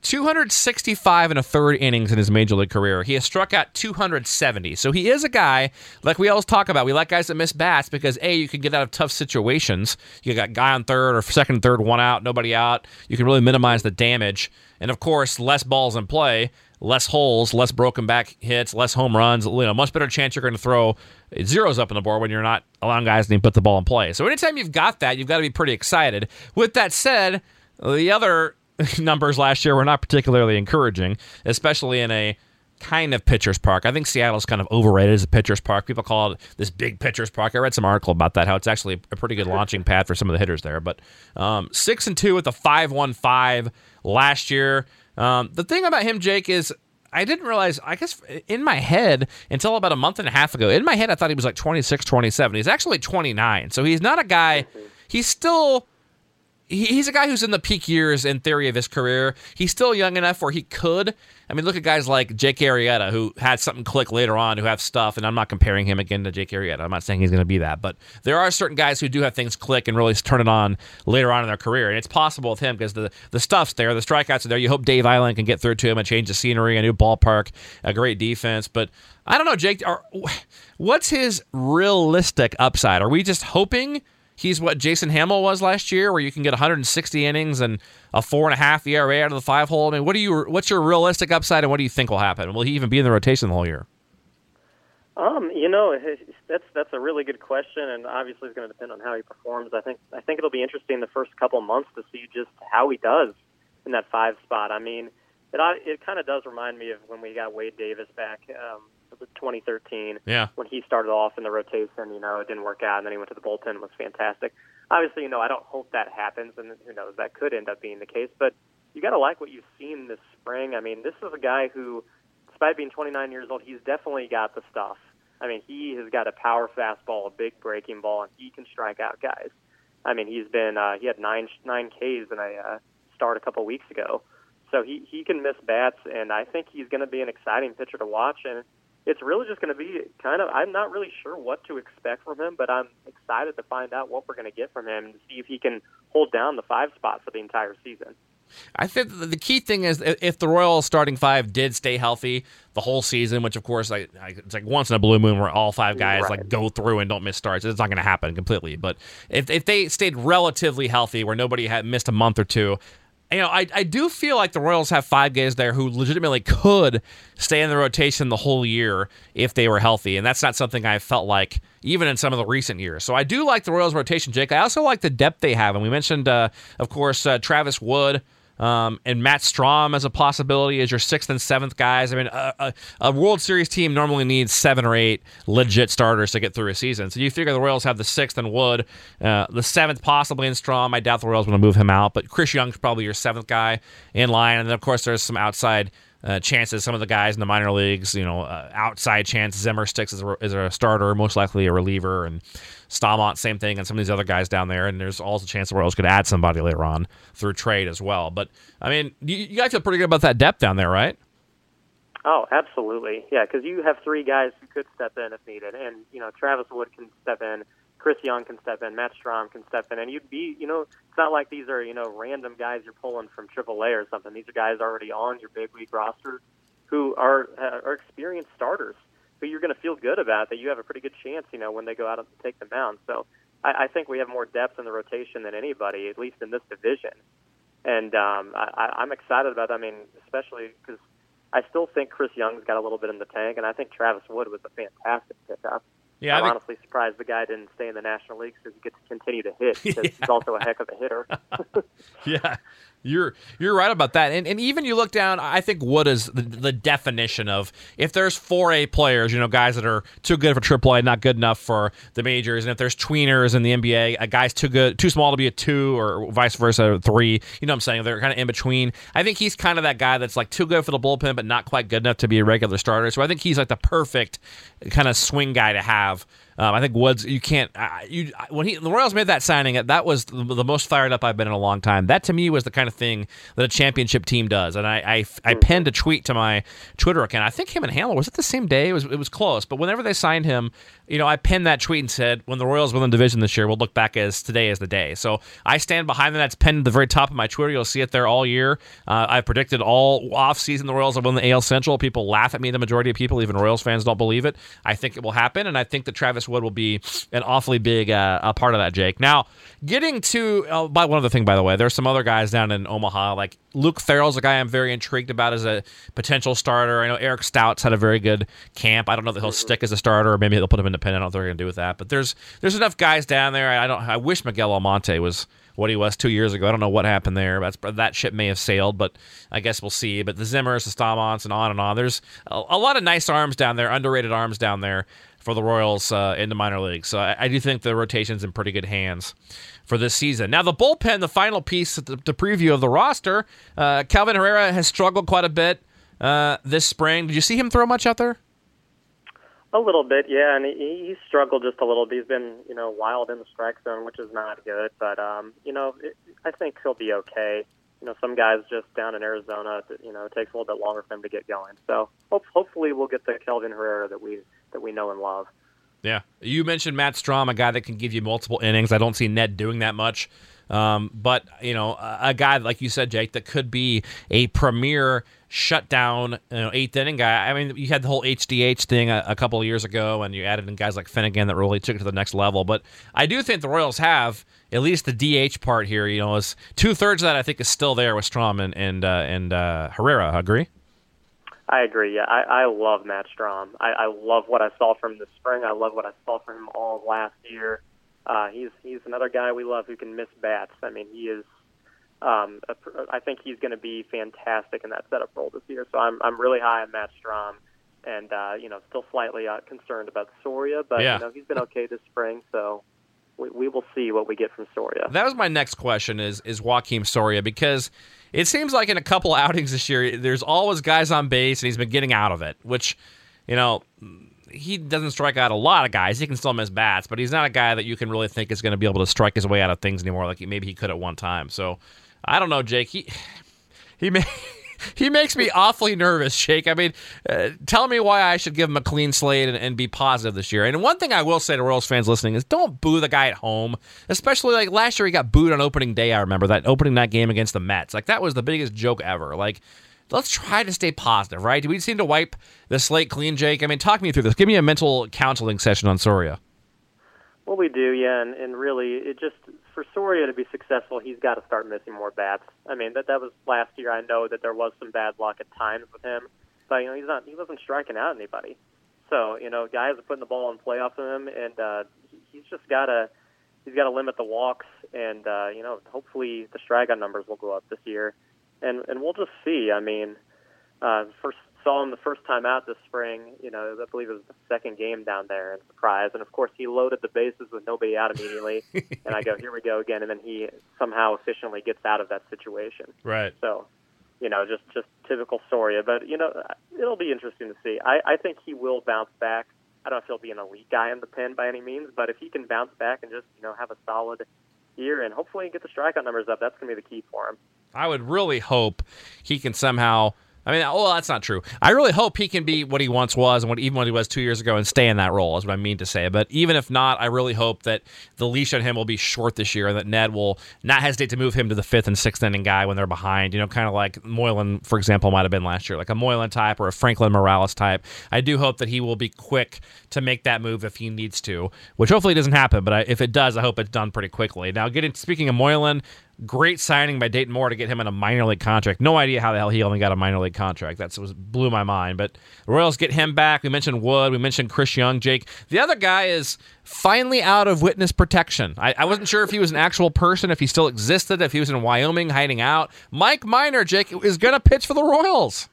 265 and a third innings in his major league career. He has struck out 270. So he is a guy, like we always talk about, we like guys that miss bats because, A, you can get out of tough situations. You got guy on third or second, third, one out, nobody out. You can really minimize the damage. And of course, less balls in play, less holes, less broken back hits, less home runs. You know, much better chance you're going to throw zeros up on the board when you're not allowing guys to put the ball in play. So anytime you've got that, you've got to be pretty excited. With that said, the other numbers last year were not particularly encouraging, especially in a kind of pitcher's park. I think Seattle's kind of overrated as a pitcher's park. People call it this big pitcher's park. I read some article about that, how it's actually a pretty good launching pad for some of the hitters there. But um, six and two with a five one five last year. Um, the thing about him, Jake, is I didn't realize, I guess in my head, until about a month and a half ago, in my head, I thought he was like 26, 27. He's actually 29. So he's not a guy, he's still he's a guy who's in the peak years in theory of his career. He's still young enough where he could. I mean, look at guys like Jake Arrieta who had something click later on, who have stuff. And I'm not comparing him again to Jake Arrieta. I'm not saying he's going to be that, but there are certain guys who do have things click and really turn it on later on in their career. And it's possible with him because the the stuff's there, the strikeouts are there. You hope Dave Eiland can get through to him, a change of scenery, a new ballpark, a great defense. But I don't know, Jake. Are, what's his realistic upside? Are we just hoping? He's what Jason Hammel was last year, where you can get 160 innings and a four and a half ERA out of the five hole. I mean, what do you? What's your realistic upside, and what do you think will happen? Will he even be in the rotation the whole year? Um, you know, that's that's a really good question, and obviously it's going to depend on how he performs. I think I think it'll be interesting the first couple months to see just how he does in that five spot. I mean, it it kind of does remind me of when we got Wade Davis back. Um, 2013. Yeah. When he started off in the rotation, you know, it didn't work out, and then he went to the bullpen and was fantastic. Obviously, you know, I don't hope that happens, and who knows, that could end up being the case. But you got to like what you've seen this spring. I mean, this is a guy who, despite being 29 years old, he's definitely got the stuff. I mean, he has got a power fastball, a big breaking ball, and he can strike out guys. I mean, he's been uh, he had nine nine Ks in a uh, start a couple weeks ago, so he he can miss bats, and I think he's going to be an exciting pitcher to watch. And it's really just going to be kind of I'm not really sure what to expect from him, but I'm excited to find out what we're going to get from him and see if he can hold down the five spot for the entire season. I think the key thing is if the Royals starting five did stay healthy the whole season, which of course like it's like once in a blue moon where all five guys right. like go through and don't miss starts. It's not going to happen completely, but if if they stayed relatively healthy, where nobody had missed a month or two, you know, I, I do feel like the Royals have five guys there who legitimately could stay in the rotation the whole year if they were healthy. And that's not something I felt like even in some of the recent years. So I do like the Royals rotation, Jake. I also like the depth they have. And we mentioned, uh, of course, uh, Travis Wood. Um, and Matt Strahm as a possibility as your sixth and seventh guys. I mean, a, a, a, World Series team normally needs seven or eight legit starters to get through a season. So you figure the Royals have the sixth and Wood, uh, the seventh possibly in Strahm. I doubt the Royals want to move him out, but Chris Young's probably your seventh guy in line. And then, of course, there's some outside uh, chances. Some of the guys in the minor leagues, you know, uh, outside chance. Zimmer sticks as a, as a starter, most likely a reliever, and Staumont, same thing, and some of these other guys down there. And there's also a chance the Royals could add somebody later on through trade as well. But I mean, you, you guys feel pretty good about that depth down there, right? Oh, absolutely, yeah. Because you have three guys who could step in if needed, and you know Travis Wood can step in, Chris Young can step in, Matt Strahm can step in, and you'd be, you know, it's not like these are you know random guys you're pulling from AAA or something. These are guys already on your big league roster who are are experienced starters who you're going to feel good about that you have a pretty good chance, you know, when they go out and take the mound. So I, I think we have more depth in the rotation than anybody, at least in this division. And um, I, I'm excited about that. I mean, especially because I still think Chris Young's got a little bit in the tank, and I think Travis Wood was a fantastic pickup. Yeah, I'm think... honestly surprised the guy didn't stay in the National League because he gets to continue to hit because yeah. he's also a heck of a hitter. yeah, you're you're right about that, and and even you look down. I think Wood is the, the definition of if there's four A players, you know, guys that are too good for AAA, not good enough for the majors, and if there's tweeners in the NBA, a uh, guy's too good, too small to be a two, or vice versa, three. You know, what I'm saying they're kind of in between. I think he's kind of that guy that's like too good for the bullpen, but not quite good enough to be a regular starter. So I think he's like the perfect kind of swing guy to have um, I think Woods, you can't. Uh, you when he the Royals made that signing, that was the, the, most fired up I've been in a long time. That to me was the kind of thing that a championship team does. And I I, I penned a tweet to my Twitter account. I think him and Hammel was it the same day? It was it was close. But whenever they signed him, you know, I pinned that tweet and said, when the Royals win the division this year, we'll look back as today as the day. So I stand behind that. That's pinned at the very top of my Twitter. You'll see it there all year. Uh, I've predicted all offseason the Royals will win the AL Central. People laugh at me. The majority of people, even Royals fans, don't believe it. I think it will happen, and I think that Travis Wood will be an awfully big uh, a part of that, Jake. Now, getting to, uh, by one other thing, by the way, there's some other guys down in Omaha, like Luke Farrell's a guy I'm very intrigued about as a potential starter. I know Eric Stouts had a very good camp. I don't know that he'll stick as a starter, or maybe they'll put him independent. I don't know what they're going to do with that. But there's there's enough guys down there. I don't. I wish Miguel Almonte was what he was two years ago. I don't know what happened there. That's, that ship may have sailed, but I guess we'll see. But the Zimmers, the Staumons, and on and on. There's a, a, lot of nice arms down there, underrated arms down there for the Royals uh, in the minor leagues. So I, I do think the rotation's in pretty good hands for this season. Now, the bullpen, the final piece, the, the preview of the roster, uh, Kelvin Herrera has struggled quite a bit uh, this spring. Did you see him throw much out there? A little bit, yeah, and he, he struggled just a little bit. He's been, you know, wild in the strike zone, which is not good. But, um, you know, it, I think he'll be okay. You know, some guys just down in Arizona, you know, it takes a little bit longer for them to get going. So hope, hopefully we'll get the Kelvin Herrera that we that we know and love. Yeah, you mentioned Matt Strahm, a guy that can give you multiple innings. I don't see Ned doing that much. Um, but you know, a, a, guy like you said, Jake, that could be a premier shutdown, you know, eighth inning guy. I mean, you had the whole HDH thing a, a, couple of years ago, and you added in guys like Finnegan that really took it to the next level. But I do think the Royals have at least the DH part here. You know, is two thirds of that I think is still there with Strahm and and uh, and uh, Herrera. Agree? I agree. Yeah, I, I love Matt Strahm. I, I love what I saw from this spring. I love what I saw from him all last year. Uh, he's he's another guy we love who can miss bats. I mean, he is. Um, a, I think he's going to be fantastic in that setup role this year. So I'm I'm really high on Matt Strahm, and uh, you know, still slightly uh, concerned about Soria, but yeah. you know, he's been okay this spring. So we, we will see what we get from Soria. That was my next question: is is Joakim Soria because it seems like in a couple outings this year, there's always guys on base, and he's been getting out of it, which you know he doesn't strike out a lot of guys. He can still miss bats, but he's not a guy that you can really think is going to be able to strike his way out of things anymore, like maybe he could at one time. So I don't know, Jake. He he may. he makes me awfully nervous, Jake. I mean, uh, tell me why I should give him a clean slate and, and, be positive this year. And one thing I will say to Royals fans listening is don't boo the guy at home, especially like last year he got booed on opening day. I remember that opening night game against the Mets. Like that was the biggest joke ever. Like let's try to stay positive, right? Do we seem to wipe the slate clean, Jake? I mean, talk me through this. Give me a mental counseling session on Soria. Well, we do, yeah, and, and really, it just for Soria to be successful, he's got to start missing more bats. I mean, that that was last year. I know that there was some bad luck at times with him, but you know, he's not he wasn't striking out anybody. So you know, guys are putting the ball in play off of him, and uh, he's just got to he's got to limit the walks, and uh, you know, hopefully the strikeout numbers will go up this year and and we'll just see. I mean, uh, first saw him the first time out this spring. You know, I believe it was the second game down there in Surprise, and of course he loaded the bases with nobody out immediately. and I go, here we go again, and then he somehow efficiently gets out of that situation. Right. So, you know, just just typical Soria. But you know, it'll be interesting to see. I I think he will bounce back. I don't know if he'll be an elite guy in the pen by any means, but if he can bounce back and just you know have a solid year and hopefully get the strikeout numbers up, that's going to be the key for him. I would really hope he can somehow I mean, oh, that's not true. I really hope he can be what he once was and what even what he was two years ago and stay in that role. Is what I mean to say. But even if not, I really hope that the leash on him will be short this year and that Ned will not hesitate to move him to the fifth and sixth inning guy when they're behind. You know, kind of like Moylan, for example, might have been last year, like a Moylan type or a Franklin Morales type. I do hope that he will be quick to make that move if he needs to, which hopefully doesn't happen. But I, if it does, I hope it's done pretty quickly. Now, getting speaking of Moylan, Great signing by Dayton Moore to get him in a minor league contract. No idea how the hell he only got a minor league contract. That was blew my mind. But the Royals get him back. We mentioned Wood. We mentioned Chris Young. Jake. The other guy is finally out of witness protection. I, I wasn't sure if he was an actual person, if he still existed, if he was in Wyoming hiding out. Mike Minor, Jake, is going to pitch for the Royals.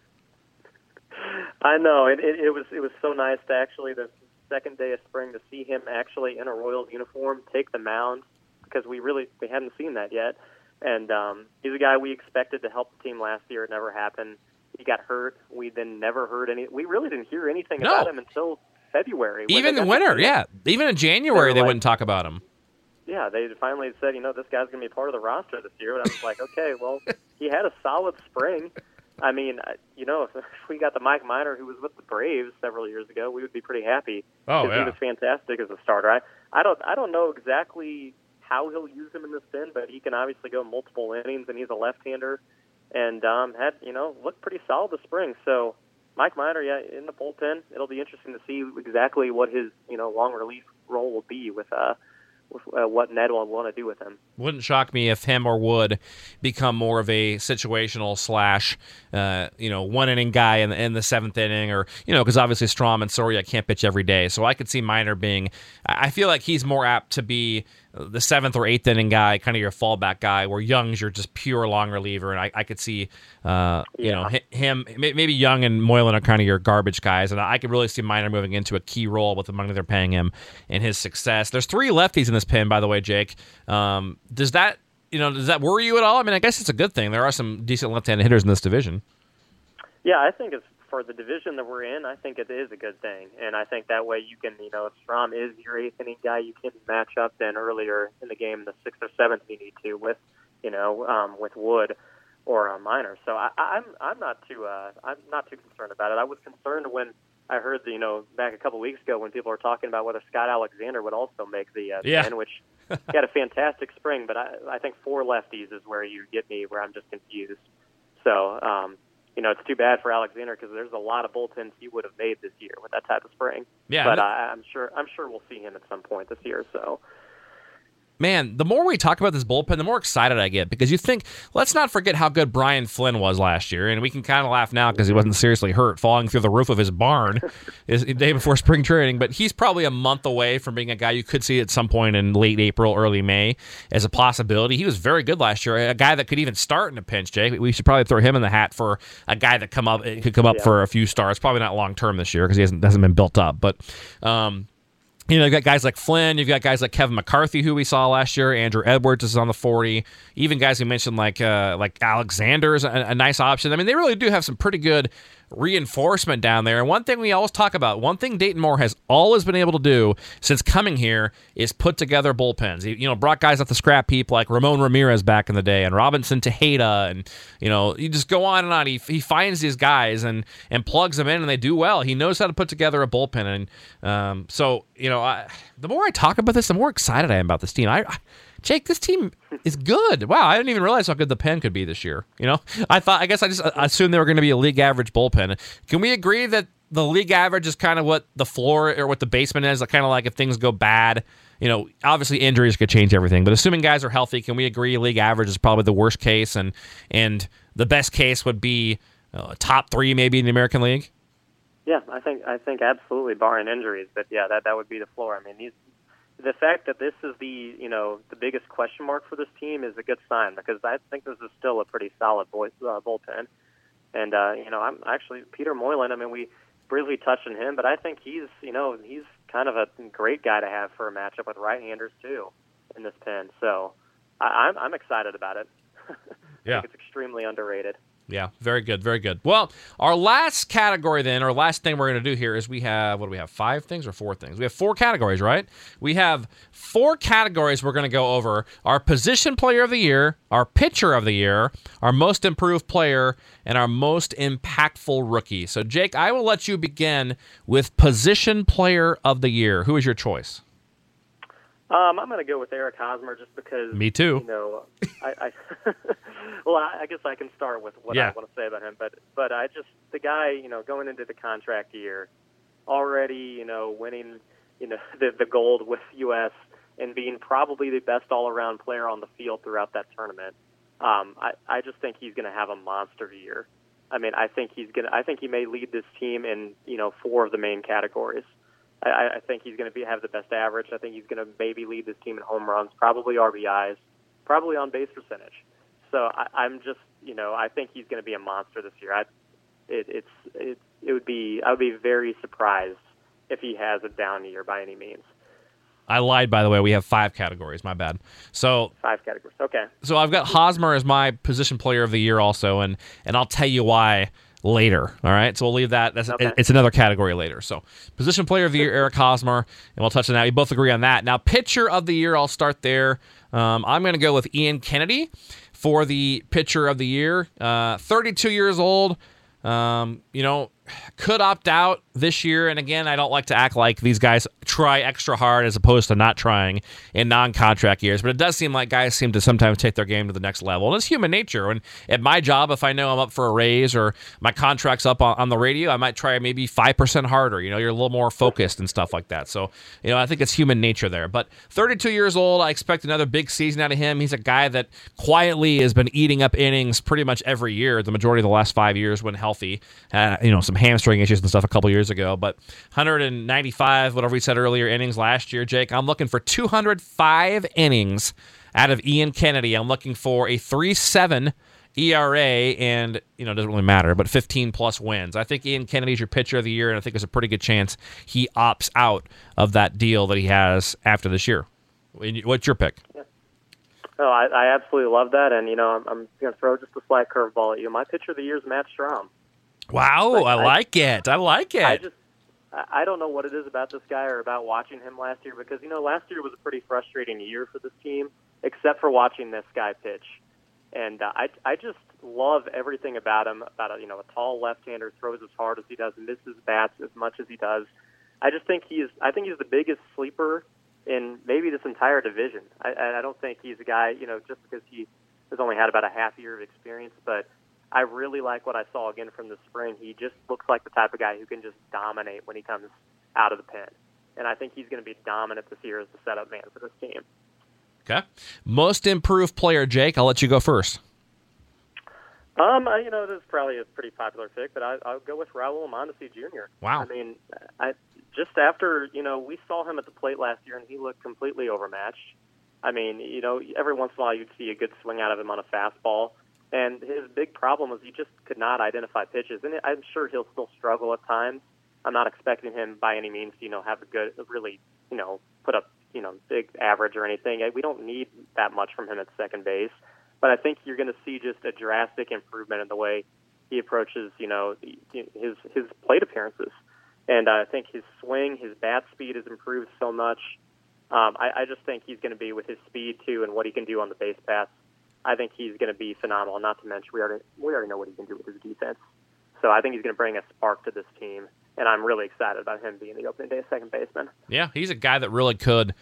I know it, it, it was it was so nice to actually the second day of spring to see him actually in a Royals uniform take the mound because we really we hadn't seen that yet. And um, he's a guy we expected to help the team last year. It never happened. He got hurt. We then never heard any. We really didn't hear anything no. about him until February. Even in winter, yeah. Even in January, they, they like, wouldn't talk about him. Yeah, they finally said, you know, this guy's going to be part of the roster this year. And I was like, okay, well, he had a solid spring. I mean, you know, if we got the Mike Minor who was with the Braves several years ago, we would be pretty happy. Oh, yeah. he was fantastic as a starter. I, I don't, I don't know exactly how he'll use him in this bin, but he can obviously go multiple innings, and he's a left-hander, and um, had you know looked pretty solid this spring. So Mike Minor, yeah, in the bullpen, it'll be interesting to see exactly what his you know long relief role will be with uh, with uh, what Ned will want to do with him. Wouldn't shock me if him or Wood become more of a situational slash, uh, you know, one inning guy in the, in the seventh inning, or you know, because obviously Strahm and Soria can't pitch every day. So I could see Minor being. I I feel like he's more apt to be the seventh or eighth inning guy, kind of your fallback guy. Where Young's your just pure long reliever, and I, I could see, uh, you know, him maybe Young and Moylan are kind of your garbage guys, and I could really see Minor moving into a key role with the money they're paying him and his success. There's three lefties in this pin, by the way, Jake. Um, does that you know does that worry you at all? I mean, I guess it's a good thing. There are some decent left-handed hitters in this division. Yeah, I think it's for the division that we're in. I think it is a good thing, and I think that way you can, you know, if Strahm is your eighth inning guy, you can match up then earlier in the game, the sixth or seventh you need to with, you know, um, with Wood or a Minor. So I, I'm I'm not too uh, I'm not too concerned about it. I was concerned when I heard, the, you know, back a couple weeks ago when people were talking about whether Scott Alexander would also make the uh, Yeah. 10, which he had a fantastic spring, but I, I think four lefties is where you get me where I'm just confused. So, um, you know, it's too bad for Alexander because there's a lot of bullpens he would have made this year with that type of spring. Yeah, but I, I'm sure I'm sure we'll see him at some point this year. So, Man, the more we talk about this bullpen, the more excited I get because you think, let's not forget how good Brian Flynn was last year. And we can kind of laugh now because he wasn't seriously hurt falling through the roof of his barn the day before spring training. But he's probably a month away from being a guy you could see at some point in late April, early May as a possibility. He was very good last year, a guy that could even start in a pinch, Jake. We should probably throw him in the hat for a guy that come up could come up Yeah. for a few stars. Probably not long term this year because he hasn't, hasn't been built up. But, um, you know, you've got guys like Flynn, you've got guys like Kevin McCarthy, who we saw last year. Andrew Edwards is on the forty. Even guys we mentioned like uh, like Alexander is a, a nice option. I mean, they really do have some pretty good reinforcement down there. And one thing we always talk about, one thing Dayton Moore has always been able to do since coming here is put together bullpens. He, you know, brought guys off the scrap heap like Ramon Ramirez back in the day and Robinson Tejeda, and you know, you just go on and on. He, he finds these guys and and plugs them in, and they do well. He knows how to put together a bullpen, and um, so you know, I, the more I talk about this, the more excited I am about this team. I, I Jake, this team is good. Wow, I didn't even realize how good the pen could be this year. You know, I thought, I guess I just assumed they were going to be a league average bullpen. Can we agree that the league average is kind of what the floor or what the basement is? Like, Kind of like if things go bad, you know, obviously injuries could change everything. But assuming guys are healthy, can we agree league average is probably the worst case, and and the best case would be uh, top three maybe in the American League? yeah, I think I think absolutely barring injuries, but yeah, that that would be the floor. I mean, these the fact that this is the you know the biggest question mark for this team is a good sign because I think this is still a pretty solid boy, uh, bullpen. And uh, you know, I'm actually Peter Moylan. I mean, we briefly touched on him, but I think he's you know he's kind of a great guy to have for a matchup with right-handers too in this pen. So I, I'm I'm excited about it. Yeah. It's extremely underrated. Yeah, very good, very good. Well, our last category then, or last thing we're going to do here is we have what do we have? Five things or four things? We have four categories, right? We have four categories we're going to go over: our position player of the year, our pitcher of the year, our most improved player, and our most impactful rookie. So, Jake, I will let you begin with position player of the year. Who is your choice? Um, I'm going to go with Eric Hosmer just because. Me too. You know, I, I well, I, I guess I can start with what Yeah. I want to say about him, but but I just the guy, you know, going into the contract year, already, you know, winning, you know, the the gold with U.S. and being probably the best all-around player on the field throughout that tournament. Um, I I just think he's going to have a monster year. I mean, I think he's gonna. I think he may lead this team in you know four of the main categories. I, I think he's going to be have the best average. I think he's going to maybe lead this team in home runs, probably RBIs, probably on base percentage. So I, I'm just, you know, I think he's going to be a monster this year. I, it, it's it, it would be I would be very surprised if he has a down year by any means. I lied, by the way. We have five categories. My bad. So Five categories. Okay. so I've got Hosmer as my position player of the year also, and and I'll tell you why later. All right, so we'll leave that. That's Okay. it's another category later. So position player of the year, Eric Hosmer, and we'll touch on that. We both agree on that. Now pitcher of the year, I'll start there. Um, I'm going to go with Ian Kennedy for the pitcher of the year. Uh, 32 years old. Um, you know, could opt out this year. And again, I don't like to act like these guys try extra hard as opposed to not trying in non contract years. But it does seem like guys seem to sometimes take their game to the next level. And it's human nature. And at my job, if I know I'm up for a raise or my contract's up on, on the radio, I might try maybe 5% harder. You know, you're a little more focused and stuff like that. So, you know, I think it's human nature there. But 32 years old, I expect another big season out of him. He's a guy that quietly has been eating up innings pretty much every year, the majority of the last five years when healthy. Uh, you know, some hamstring issues and stuff a couple years ago, but 195, whatever we said earlier, innings last year. Jake, I'm looking for 205 innings out of Ian Kennedy. I'm looking for a 3 7 ERA and, you know, it doesn't really matter, but 15 plus wins. I think Ian Kennedy's your pitcher of the year, and I think there's a pretty good chance he opts out of that deal that he has after this year. What's your pick? Oh, I, I absolutely love that, and you know, I'm, I'm going to throw just a slight curveball at you. My pitcher of the year is Matt Strahm. Wow, I, I like it. I like it. I just I don't know what it is about this guy or about watching him last year because you know last year was a pretty frustrating year for this team, except for watching this guy pitch. And uh, I I just love everything about him. About a, you know a tall left-hander throws as hard as he does, misses bats as much as he does. I just think he's I think he's the biggest sleeper in maybe this entire division. I, I don't think he's a guy you know just because he has only had about a half year of experience, but I really like what I saw again from the spring. He just looks like the type of guy who can just dominate when he comes out of the pen. And I think he's going to be dominant this year as the setup man for this team. Okay. Most improved player, Jake. I'll let you go first. Um, you know, this is probably a pretty popular pick, but I, I'll go with Raul Mondesi Jr. Wow. I mean, I just after you know we saw him at the plate last year, and he looked completely overmatched. I mean, you know, every once in a while you'd see a good swing out of him on a fastball, and his big problem was he just could not identify pitches. And I'm sure he'll still struggle at times. I'm not expecting him by any means to, you know, have a good, really, you know, put up, you know, big average or anything. We don't need that much from him at second base. But I think you're going to see just a drastic improvement in the way he approaches, you know, his his plate appearances. And I think his swing, his bat speed has improved so much. Um, I, I just think he's going to be with his speed too, and what he can do on the base paths I think he's going to be phenomenal. Not to mention, we already we already know what he can do with his defense. So I think he's going to bring a spark to this team, and I'm really excited about him being the opening day second baseman. Yeah, he's a guy that really could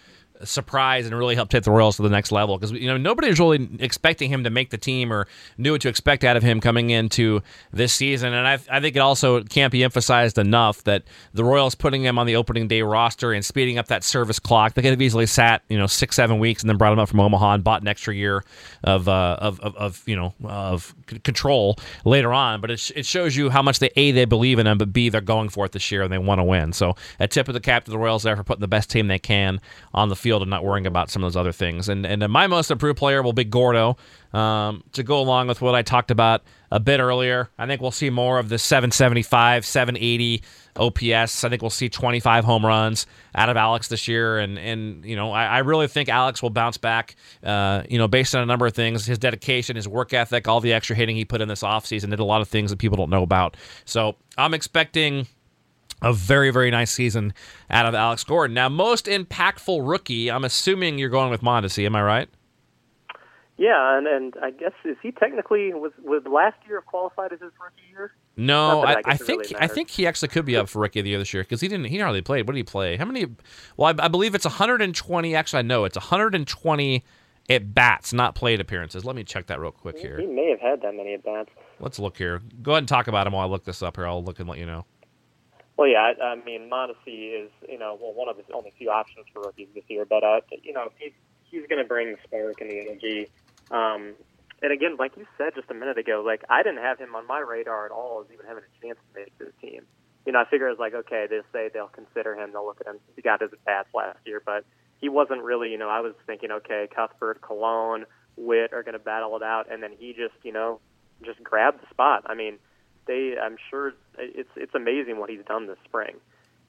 surprise and really help take the Royals to the next level because you know nobody was really expecting him to make the team or knew what to expect out of him coming into this season. And I, I think it also can't be emphasized enough that the Royals putting him on the opening day roster and speeding up that service clock. They could have easily sat you know six seven weeks and then brought him up from Omaha and bought an extra year of uh, of, of, of, you know of control later on. But it, it shows you how much they a they believe in him, but b they're going for it this year and they want to win. So a tip of the cap to the Royals there for putting the best team they can on the field and not worrying about some of those other things. And and my most improved player will be Gordo. Um, to go along with what I talked about a bit earlier, I think we'll see more of the 775, 780 OPS. I think we'll see 25 home runs out of Alex this year, and and you know I, I really think Alex will bounce back. Uh, you know, based on a number of things, his dedication, his work ethic, all the extra hitting he put in this offseason, did a lot of things that people don't know about. So I'm expecting a very, very nice season out of Alex Gordon. Now, most impactful rookie, I'm assuming you're going with Mondesi, am I right? Yeah, and, and I guess is he technically was was last year qualified as his rookie year? No, I, I, think really I think he actually could be up for rookie of the year this year because he didn't he hardly played. What did he play? How many? Well, I, I believe it's 120. Actually, I know it's 120 at bats, not played appearances. Let me check that real quick here. He may have had that many at bats. Let's look here. Go ahead and talk about him while I look this up here. I'll look and let you know. Well, yeah, I, I mean, Mondesi is you know well one of the only few options for rookies this year, but uh, you know he's he's going to bring the spark and the energy. Um, and again, like you said just a minute ago, like I didn't have him on my radar at all as even having a chance to make this team. You know, I figure it's like okay, they say they'll consider him, they'll look at him. He got his bats last year, but he wasn't really. You know, I was thinking okay, Cuthbert, Colon, Whit are going to battle it out, and then he just you know just grabbed the spot. I mean they I'm sure it's it's amazing what he's done this spring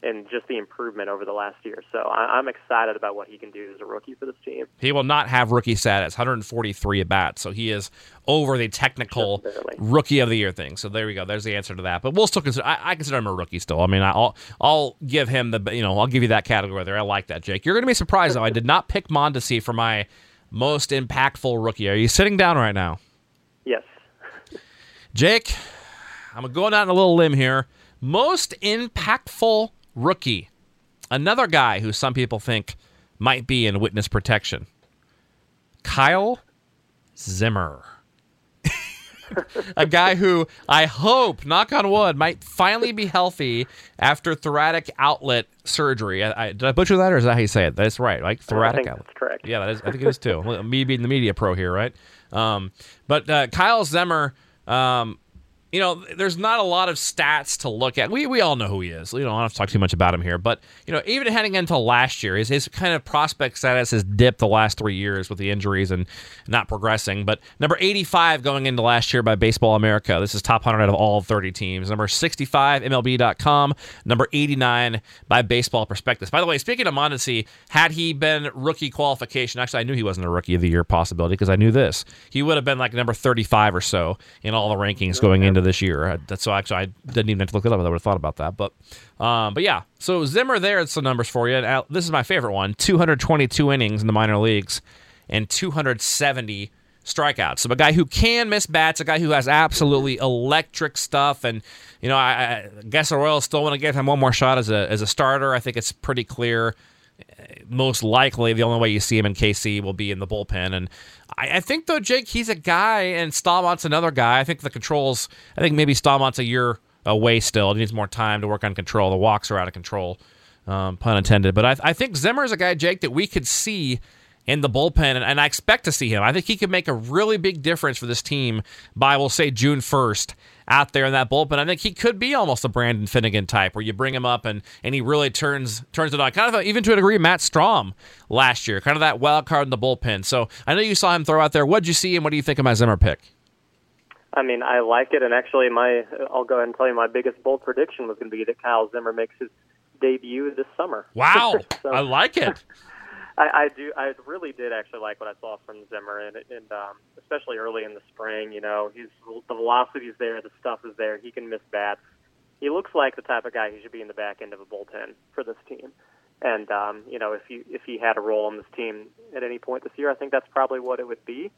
and just the improvement over the last year. So I, am excited about what he can do as a rookie for this team. He will not have rookie status, 143 at bats, so he is over the technical rookie of the year thing. So there we go. There's the answer to that. But we'll still consider. I, I consider him a rookie still. I mean, I'll I'll give him the you know I'll give you that category there. I like that, Jake. You're going to be surprised though. I did not pick Mondesi for my most impactful rookie. Are you sitting down right now? Yes. Jake, I'm going out on a little limb here. Most impactful rookie. Another guy who some people think might be in witness protection. Kyle Zimmer. a guy who I hope, knock on wood, might finally be healthy after thoracic outlet surgery. I, I, did I butcher that, or is that how you say it? That's right, like thoracic outlet. that's correct. Yeah, that is, I think it is too. Me being the media pro here, right? Um, but uh, Kyle Zimmer, um, you know, there's not a lot of stats to look at. We we all know who he is. You know, I don't have to talk too much about him here. But you know, even heading into last year, his his kind of prospect status has dipped the last three years with the injuries and not progressing. But number 85 going into last year by Baseball America. This is top 100 out of all 30 teams. Number 65 MLB.com. Number 89 by Baseball Prospectus. By the way, speaking of Mondesi, had he been rookie qualification, actually I knew he wasn't a rookie of the year possibility because I knew this. He would have been like number 35 or so in all the rankings going into this year. I, that's so actually I didn't even have to look it up. I would have thought about that. But um, but yeah, so Zimmer there. Some numbers for you. And, this is my favorite one: 222 innings in the minor leagues and 270 strikeouts. So a guy who can miss bats, a guy who has absolutely electric stuff, and you know I, I guess the Royals still want to give him one more shot as a as a starter. I think it's pretty clear. Most likely, the only way you see him in KC will be in the bullpen, and I, I think though Jake, he's a guy, and Staumont's another guy. I think the controls. I think maybe Staumont's a year away still. He needs more time to work on control. The walks are out of control, um, pun intended. But I, I think Zimmer is a guy, Jake, that we could see in the bullpen, and, and, I expect to see him. I think he could make a really big difference for this team by, we'll say, June 1st out there in that bullpen. I think he could be almost a Brandon Finnegan type, where you bring him up and, and he really turns turns it on. Kind of even to a degree, Matt Strahm last year, kind of that wild card in the bullpen. So I know you saw him throw out there. What'd you see, and what do you think of my Zimmer pick? I mean, I like it, and actually, my I'll go ahead and tell you my biggest bold prediction was going to be that Kyle Zimmer makes his debut this summer. Wow, so, I like it. I, I do. I really did actually like what I saw from Zimmer, and, and um, especially early in the spring. You know, he's the velocity's there, the stuff is there. He can miss bats. He looks like the type of guy who should be in the back end of a bullpen for this team. And um, you know, if you if he had a role on this team at any point this year, I think that's probably what it would be.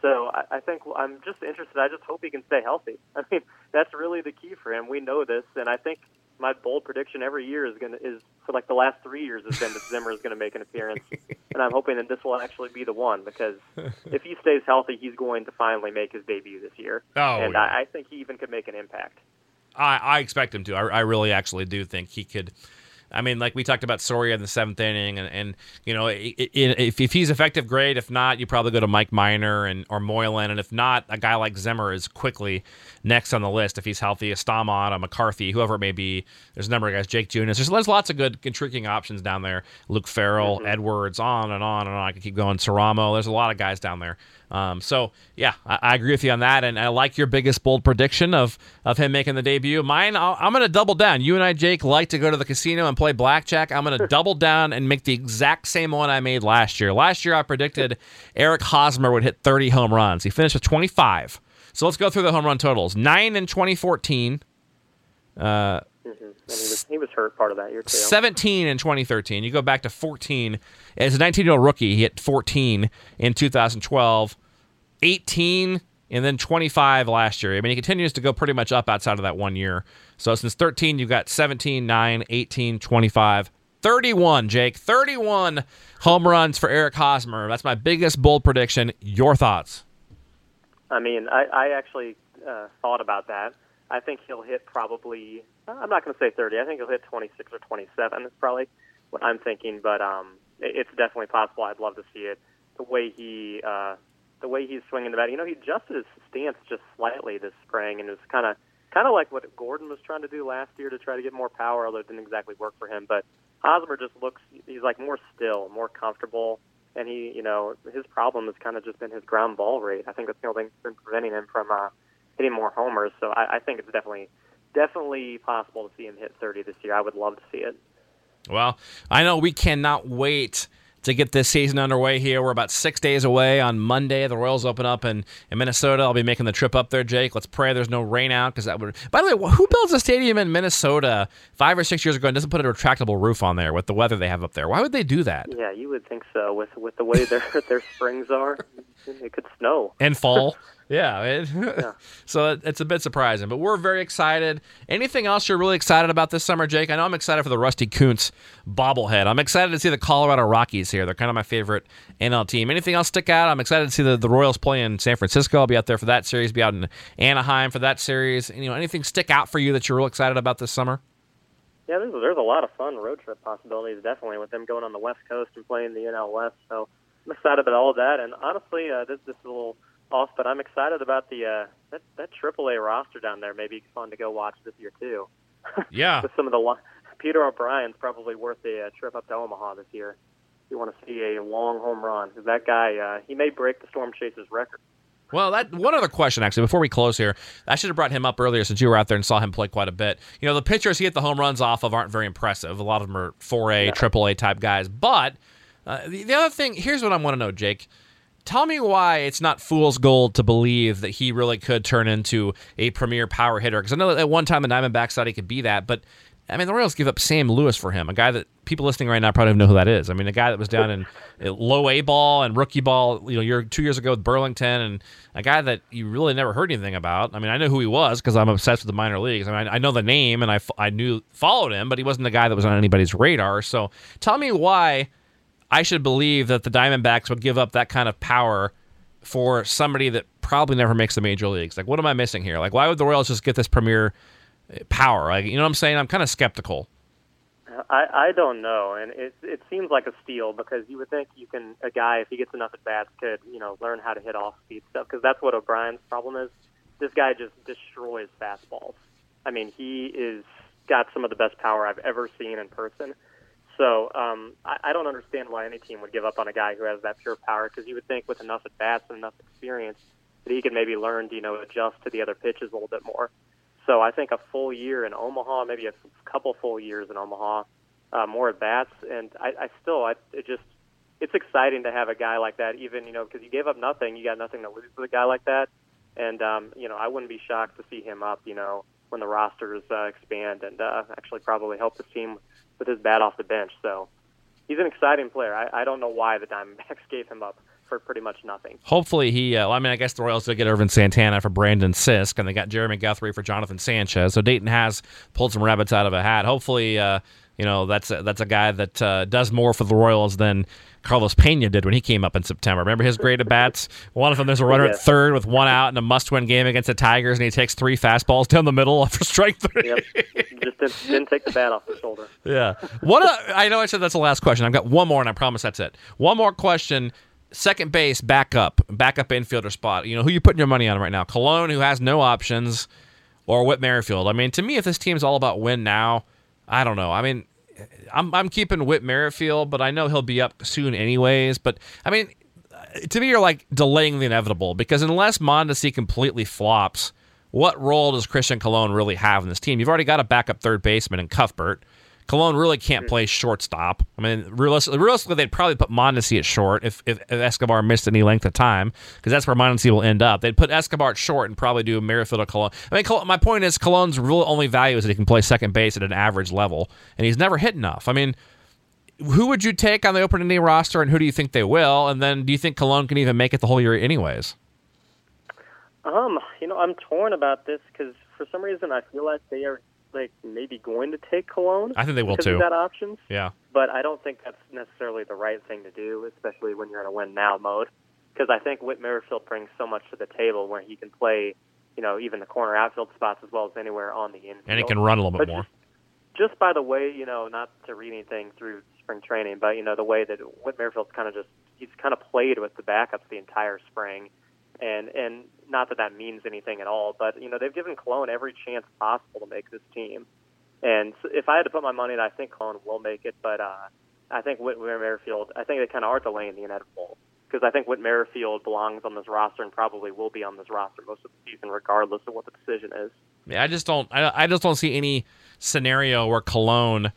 So I, I think I'm just interested. I just hope he can stay healthy. I mean, that's really the key for him. We know this, and I think my bold prediction every year is going to is for like the last three years has been that Zimmer is going to make an appearance, and I'm hoping that this will actually be the one because if he stays healthy, he's going to finally make his debut this year. Oh, and yeah. I, I think he even could make an impact. I, I expect him to. I, I really actually do think he could. I mean, like we talked about Soria in the seventh inning, and, and you know, if, if he's effective, great. If not, you probably go to Mike Minor and or Moylan, and if not, a guy like Zimmer is quickly next on the list if he's healthy. A McCarthy, whoever it may be. There's a number of guys. Jake Junis. There's, there's lots of good intriguing options down there. Luke Farrell, Edwards, on and on and on. I could keep going. Saramo. There's a lot of guys down there. Um, so yeah, I, I, agree with you on that, and I like your biggest bold prediction of of him making the debut. Mine, i am going to double down. You and I, Jake, like to go to the casino and play blackjack. I'm going to double down and make the exact same one I made last year. Last year, I predicted Eric Hosmer would hit 30 home runs. He finished with 25. So let's go through the home run totals. Nine in 2014. Uh, Mm-hmm. And he was, he was hurt part of that year too. 17 in 2013. You go back to 14 as a 19 year old rookie. He hit 14 in 2012, 18, and then 25 last year. I mean, he continues to go pretty much up outside of that one year. So since 13, you've got 17, 9, 18, 25, 31, Jake. 31 home runs for Eric Hosmer. That's my biggest bold prediction. Your thoughts? I mean, I, I actually uh, thought about that. I think he'll hit probably. I'm not going to say 30. I think he'll hit 26 or 27. Is probably what I'm thinking. But um, it, it's definitely possible. I'd love to see it. The way he, uh, the way he's swinging the bat. You know, he adjusted his stance just slightly this spring, and it was kind of, kind of like what Gordon was trying to do last year to try to get more power, although it didn't exactly work for him. But Hosmer just looks. He's like more still, more comfortable. And he, you know, his problem has kind of just been his ground ball rate. I think that's the only thing that's been preventing him from uh, hitting more homers. So I, I think it's definitely definitely possible to see him hit 30 this year. I would love to see it. Well, I know we cannot wait to get this season underway here. We're about six days away on Monday. The Royals open up in, in Minnesota. I'll be making the trip up there, Jake. Let's pray there's no rain out because that would. By the way, who builds a stadium in Minnesota five or six years ago and doesn't put a retractable roof on there with the weather they have up there? Why would they do that? Yeah, you would think so. With with the way their their springs are, it could snow and fall. Yeah, it, yeah. so it's a bit surprising, but we're very excited. Anything else you're really excited about this summer, Jake? I know I'm excited for the Rusty Kuntz bobblehead. I'm excited to see the Colorado Rockies here. They're kind of my favorite NL team. Anything else stick out? I'm excited to see the, the Royals play in San Francisco. I'll be out there for that series. Be out in Anaheim for that series. You know, anything stick out for you that you're real excited about this summer? Yeah, there's, there's a lot of fun road trip possibilities, definitely, with them going on the West Coast and playing the NL West. So I'm excited about all of that. And honestly, uh, this this is a little off, but I'm excited about the uh, that that AAA roster down there. Maybe fun to go watch this year too. Yeah, with some of the Peter O'Brien's probably worth a uh, trip up to Omaha this year. If you want to see a long home run, because that guy uh, he may break the Storm Chasers record. Well, that one other question actually before we close here. I should have brought him up earlier since you were out there and saw him play quite a bit. You know, the pitchers he hit the home runs off of aren't very impressive. A lot of them are 4A, yeah. AAA type guys. But uh, the, the other thing, here's what I want to know, Jake. Tell me why it's not fool's gold to believe that he really could turn into a premier power hitter. Because I know that at one time the Diamondbacks thought he could be that, but I mean the Royals give up Sam Lewis for him, a guy that people listening right now probably don't know who that is. I mean, a guy that was down in uh, low A ball and rookie ball, you know, you're two years ago with Burlington, and a guy that you really never heard anything about. I mean, I know who he was because I'm obsessed with the minor leagues. I mean, I know the name and I, I knew followed him, but he wasn't the guy that was on anybody's radar. So tell me why I should believe that the Diamondbacks would give up that kind of power for somebody that probably never makes the major leagues. Like, what am I missing here? Like, why would the Royals just get this premier uh, power? Like, you know what I'm saying? I'm kind of skeptical. I, I don't know, and it it seems like a steal because you would think you can a guy if he gets enough at bats could you know learn how to hit off speed stuff because that's what O'Brien's problem is. This guy just destroys fastballs. I mean, he is got some of the best power I've ever seen in person. So um, I, I don't understand why any team would give up on a guy who has that pure power because you would think with enough at bats and enough experience that he could maybe learn to you know adjust to the other pitches a little bit more. So I think a full year in Omaha, maybe a couple full years in Omaha, uh, more at bats, and I, I still I it just it's exciting to have a guy like that. Even you know because you gave up nothing, you got nothing to lose with a guy like that, and um, you know I wouldn't be shocked to see him up. You know when the rosters uh, expand and uh, actually probably help the team with his bat off the bench. So he's an exciting player. I, I don't know why the Diamondbacks gave him up for pretty much nothing. Hopefully he. Uh, well, I mean, I guess the Royals did get Ervin Santana for Brandon Sisk, and they got Jeremy Guthrie for Jonathan Sanchez. So Dayton has pulled some rabbits out of a hat. Hopefully, uh, you know that's a, that's a guy that uh, does more for the Royals than Carlos Pena did when he came up in September. Remember his great at bats? One of them, there's a runner at third with one out in a must-win game against the Tigers, and he takes three fastballs down the middle for strike three. Yep. Just didn't, didn't, take the bat off the shoulder. Yeah. What? A, I know I said that's the last question. I've got one more, and I promise that's it. One more question. Second base, backup, backup infielder spot. You know who you putting your money on right now? Colon, who has no options, or Whit Merrifield. I mean, to me, if this team's all about win now, I don't know. I mean, I'm I'm keeping Whit Merrifield, but I know he'll be up soon anyways. But I mean, to me, you're like delaying the inevitable because unless Mondesi completely flops, what role does Christian Colon really have in this team? You've already got a backup third baseman in Cuthbert. Colon really can't play shortstop. I mean, realistically, realistically they'd probably put Mondesi at short if, if, if Escobar missed any length of time, because that's where Mondesi will end up. They'd put Escobar at short and probably do Merrifield or Colon. I mean, my point is, Colon's real only value is that he can play second base at an average level, and he's never hit enough. I mean, who would you take on the opening day roster, and who do you think they will? And then, do you think Colon can even make it the whole year, anyways? Um, you know, I'm torn about this because for some reason I feel like they are like maybe going to take Colon. I think they will too. Got options. Yeah. But I don't think that's necessarily the right thing to do, especially when you're in a win now mode. Because I think Whit Merrifield brings so much to the table where he can play, you know, even the corner outfield spots as well as anywhere on the infield. And he can run a little bit but more. Just, just by the way, you know, not to read anything through spring training, but you know the way that Whit Merrifield's kind of just he's kind of played with the backups the entire spring and and not that that means anything at all, but you know they've given Colon every chance possible to make this team. And if I had to put my money, I think Colon will make it, but uh, I think Whit Merrifield. I think they kind of are delaying the inevitable because I think Whit Merrifield belongs on this roster and probably will be on this roster most of the season, regardless of what the decision is. Yeah, I just don't. I, I just don't see any scenario where Colon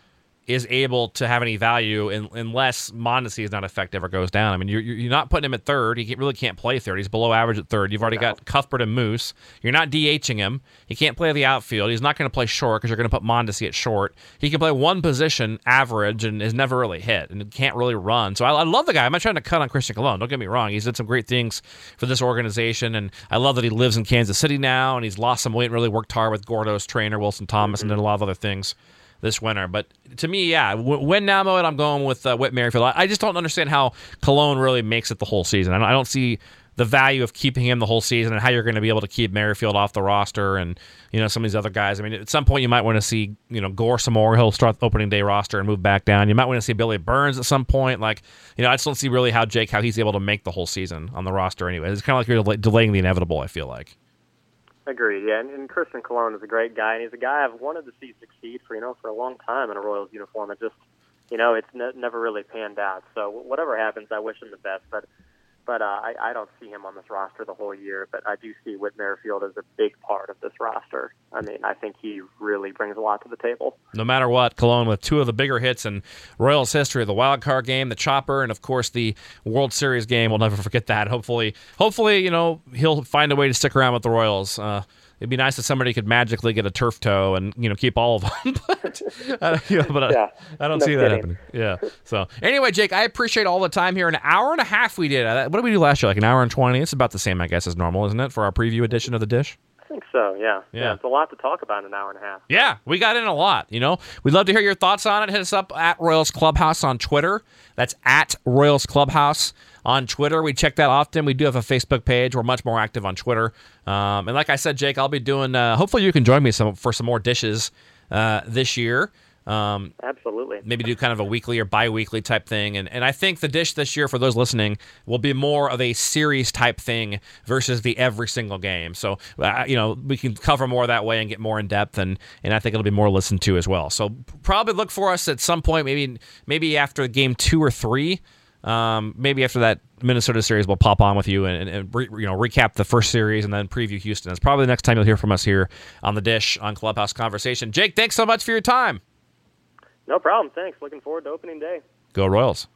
is able to have any value in, unless Mondesi is not effective or goes down. I mean, you're, you're not putting him at third. He really can't play third. He's below average at third. You've already no. got Cuthbert and Moose. You're not DHing him. He can't play the outfield. He's not going to play short because you're going to put Mondesi at short. He can play one position average and is never really hit and can't really run. So I, I love the guy. I'm not trying to cut on Christian Colon. Don't get me wrong. He's did some great things for this organization, and I love that he lives in Kansas City now and he's lost some weight and really worked hard with Gordo's trainer Wilson Thomas mm-hmm. and did a lot of other things this winter. But to me, yeah, win now mode, I'm going with uh, Whit Merrifield. I just don't understand how Colon really makes it the whole season. I don't, see the value of keeping him the whole season and how you're going to be able to keep Merrifield off the roster and you know some of these other guys. I mean, at some point you might want to see you know Gore some more. He'll start opening day roster and move back down. You might want to see Billy Burns at some point. Like you know, I just don't see really how Jake how he's able to make the whole season on the roster anyway. It's kind of like you're delaying the inevitable. I feel like. Agreed. Yeah, and, and Christian Colon is a great guy, and he's a guy I've wanted to see succeed for you know for a long time in a Royals uniform. It just you know it's ne- never really panned out. So whatever happens, I wish him the best. But but uh, I, I don't see him on this roster the whole year. But I do see Whit Merrifield as a big part of this roster. I mean, I think he really brings a lot to the table. No matter what, Colon with two of the bigger hits in Royals history, the wild card game, the chopper, and of course the World Series game. We'll never forget that. Hopefully, hopefully, you know, he'll find a way to stick around with the Royals. Uh, it'd be nice if somebody could magically get a turf toe and you know keep all of them. but uh, you know, but yeah, I, I don't no see kidding. that happening. Yeah. So anyway, Jake, I appreciate all the time here. An hour and a half we did. Uh, what did we do last year? Like an hour and twenty. It's about the same, I guess, as normal, isn't it, for our preview edition of the Dish? I think so. Yeah. yeah. yeah. It's a lot to talk about in an hour and a half. Yeah, we got in a lot. You know, we'd love to hear your thoughts on it. Hit us up at Royals Clubhouse on Twitter. That's at Royals Clubhouse on Twitter. We check that often. We do have a Facebook page. We're much more active on Twitter. Um, and like I said, Jake, I'll be doing. Uh, hopefully, you can join me some for some more dishes uh, this year. Um, Absolutely. Maybe do kind of a weekly or bi-weekly type thing, and and I think the dish this year for those listening will be more of a series type thing versus the every single game. So uh, you know we can cover more that way and get more in depth, and and I think it'll be more listened to as well. So probably look for us at some point, maybe maybe after game two or three. Um, maybe after that Minnesota series, we'll pop on with you and, and re, you know recap the first series and then preview Houston. That's probably the next time you'll hear from us here on the Dish on Clubhouse Conversation. Jake, thanks so much for your time. No problem. Thanks. Looking forward to opening day. Go Royals.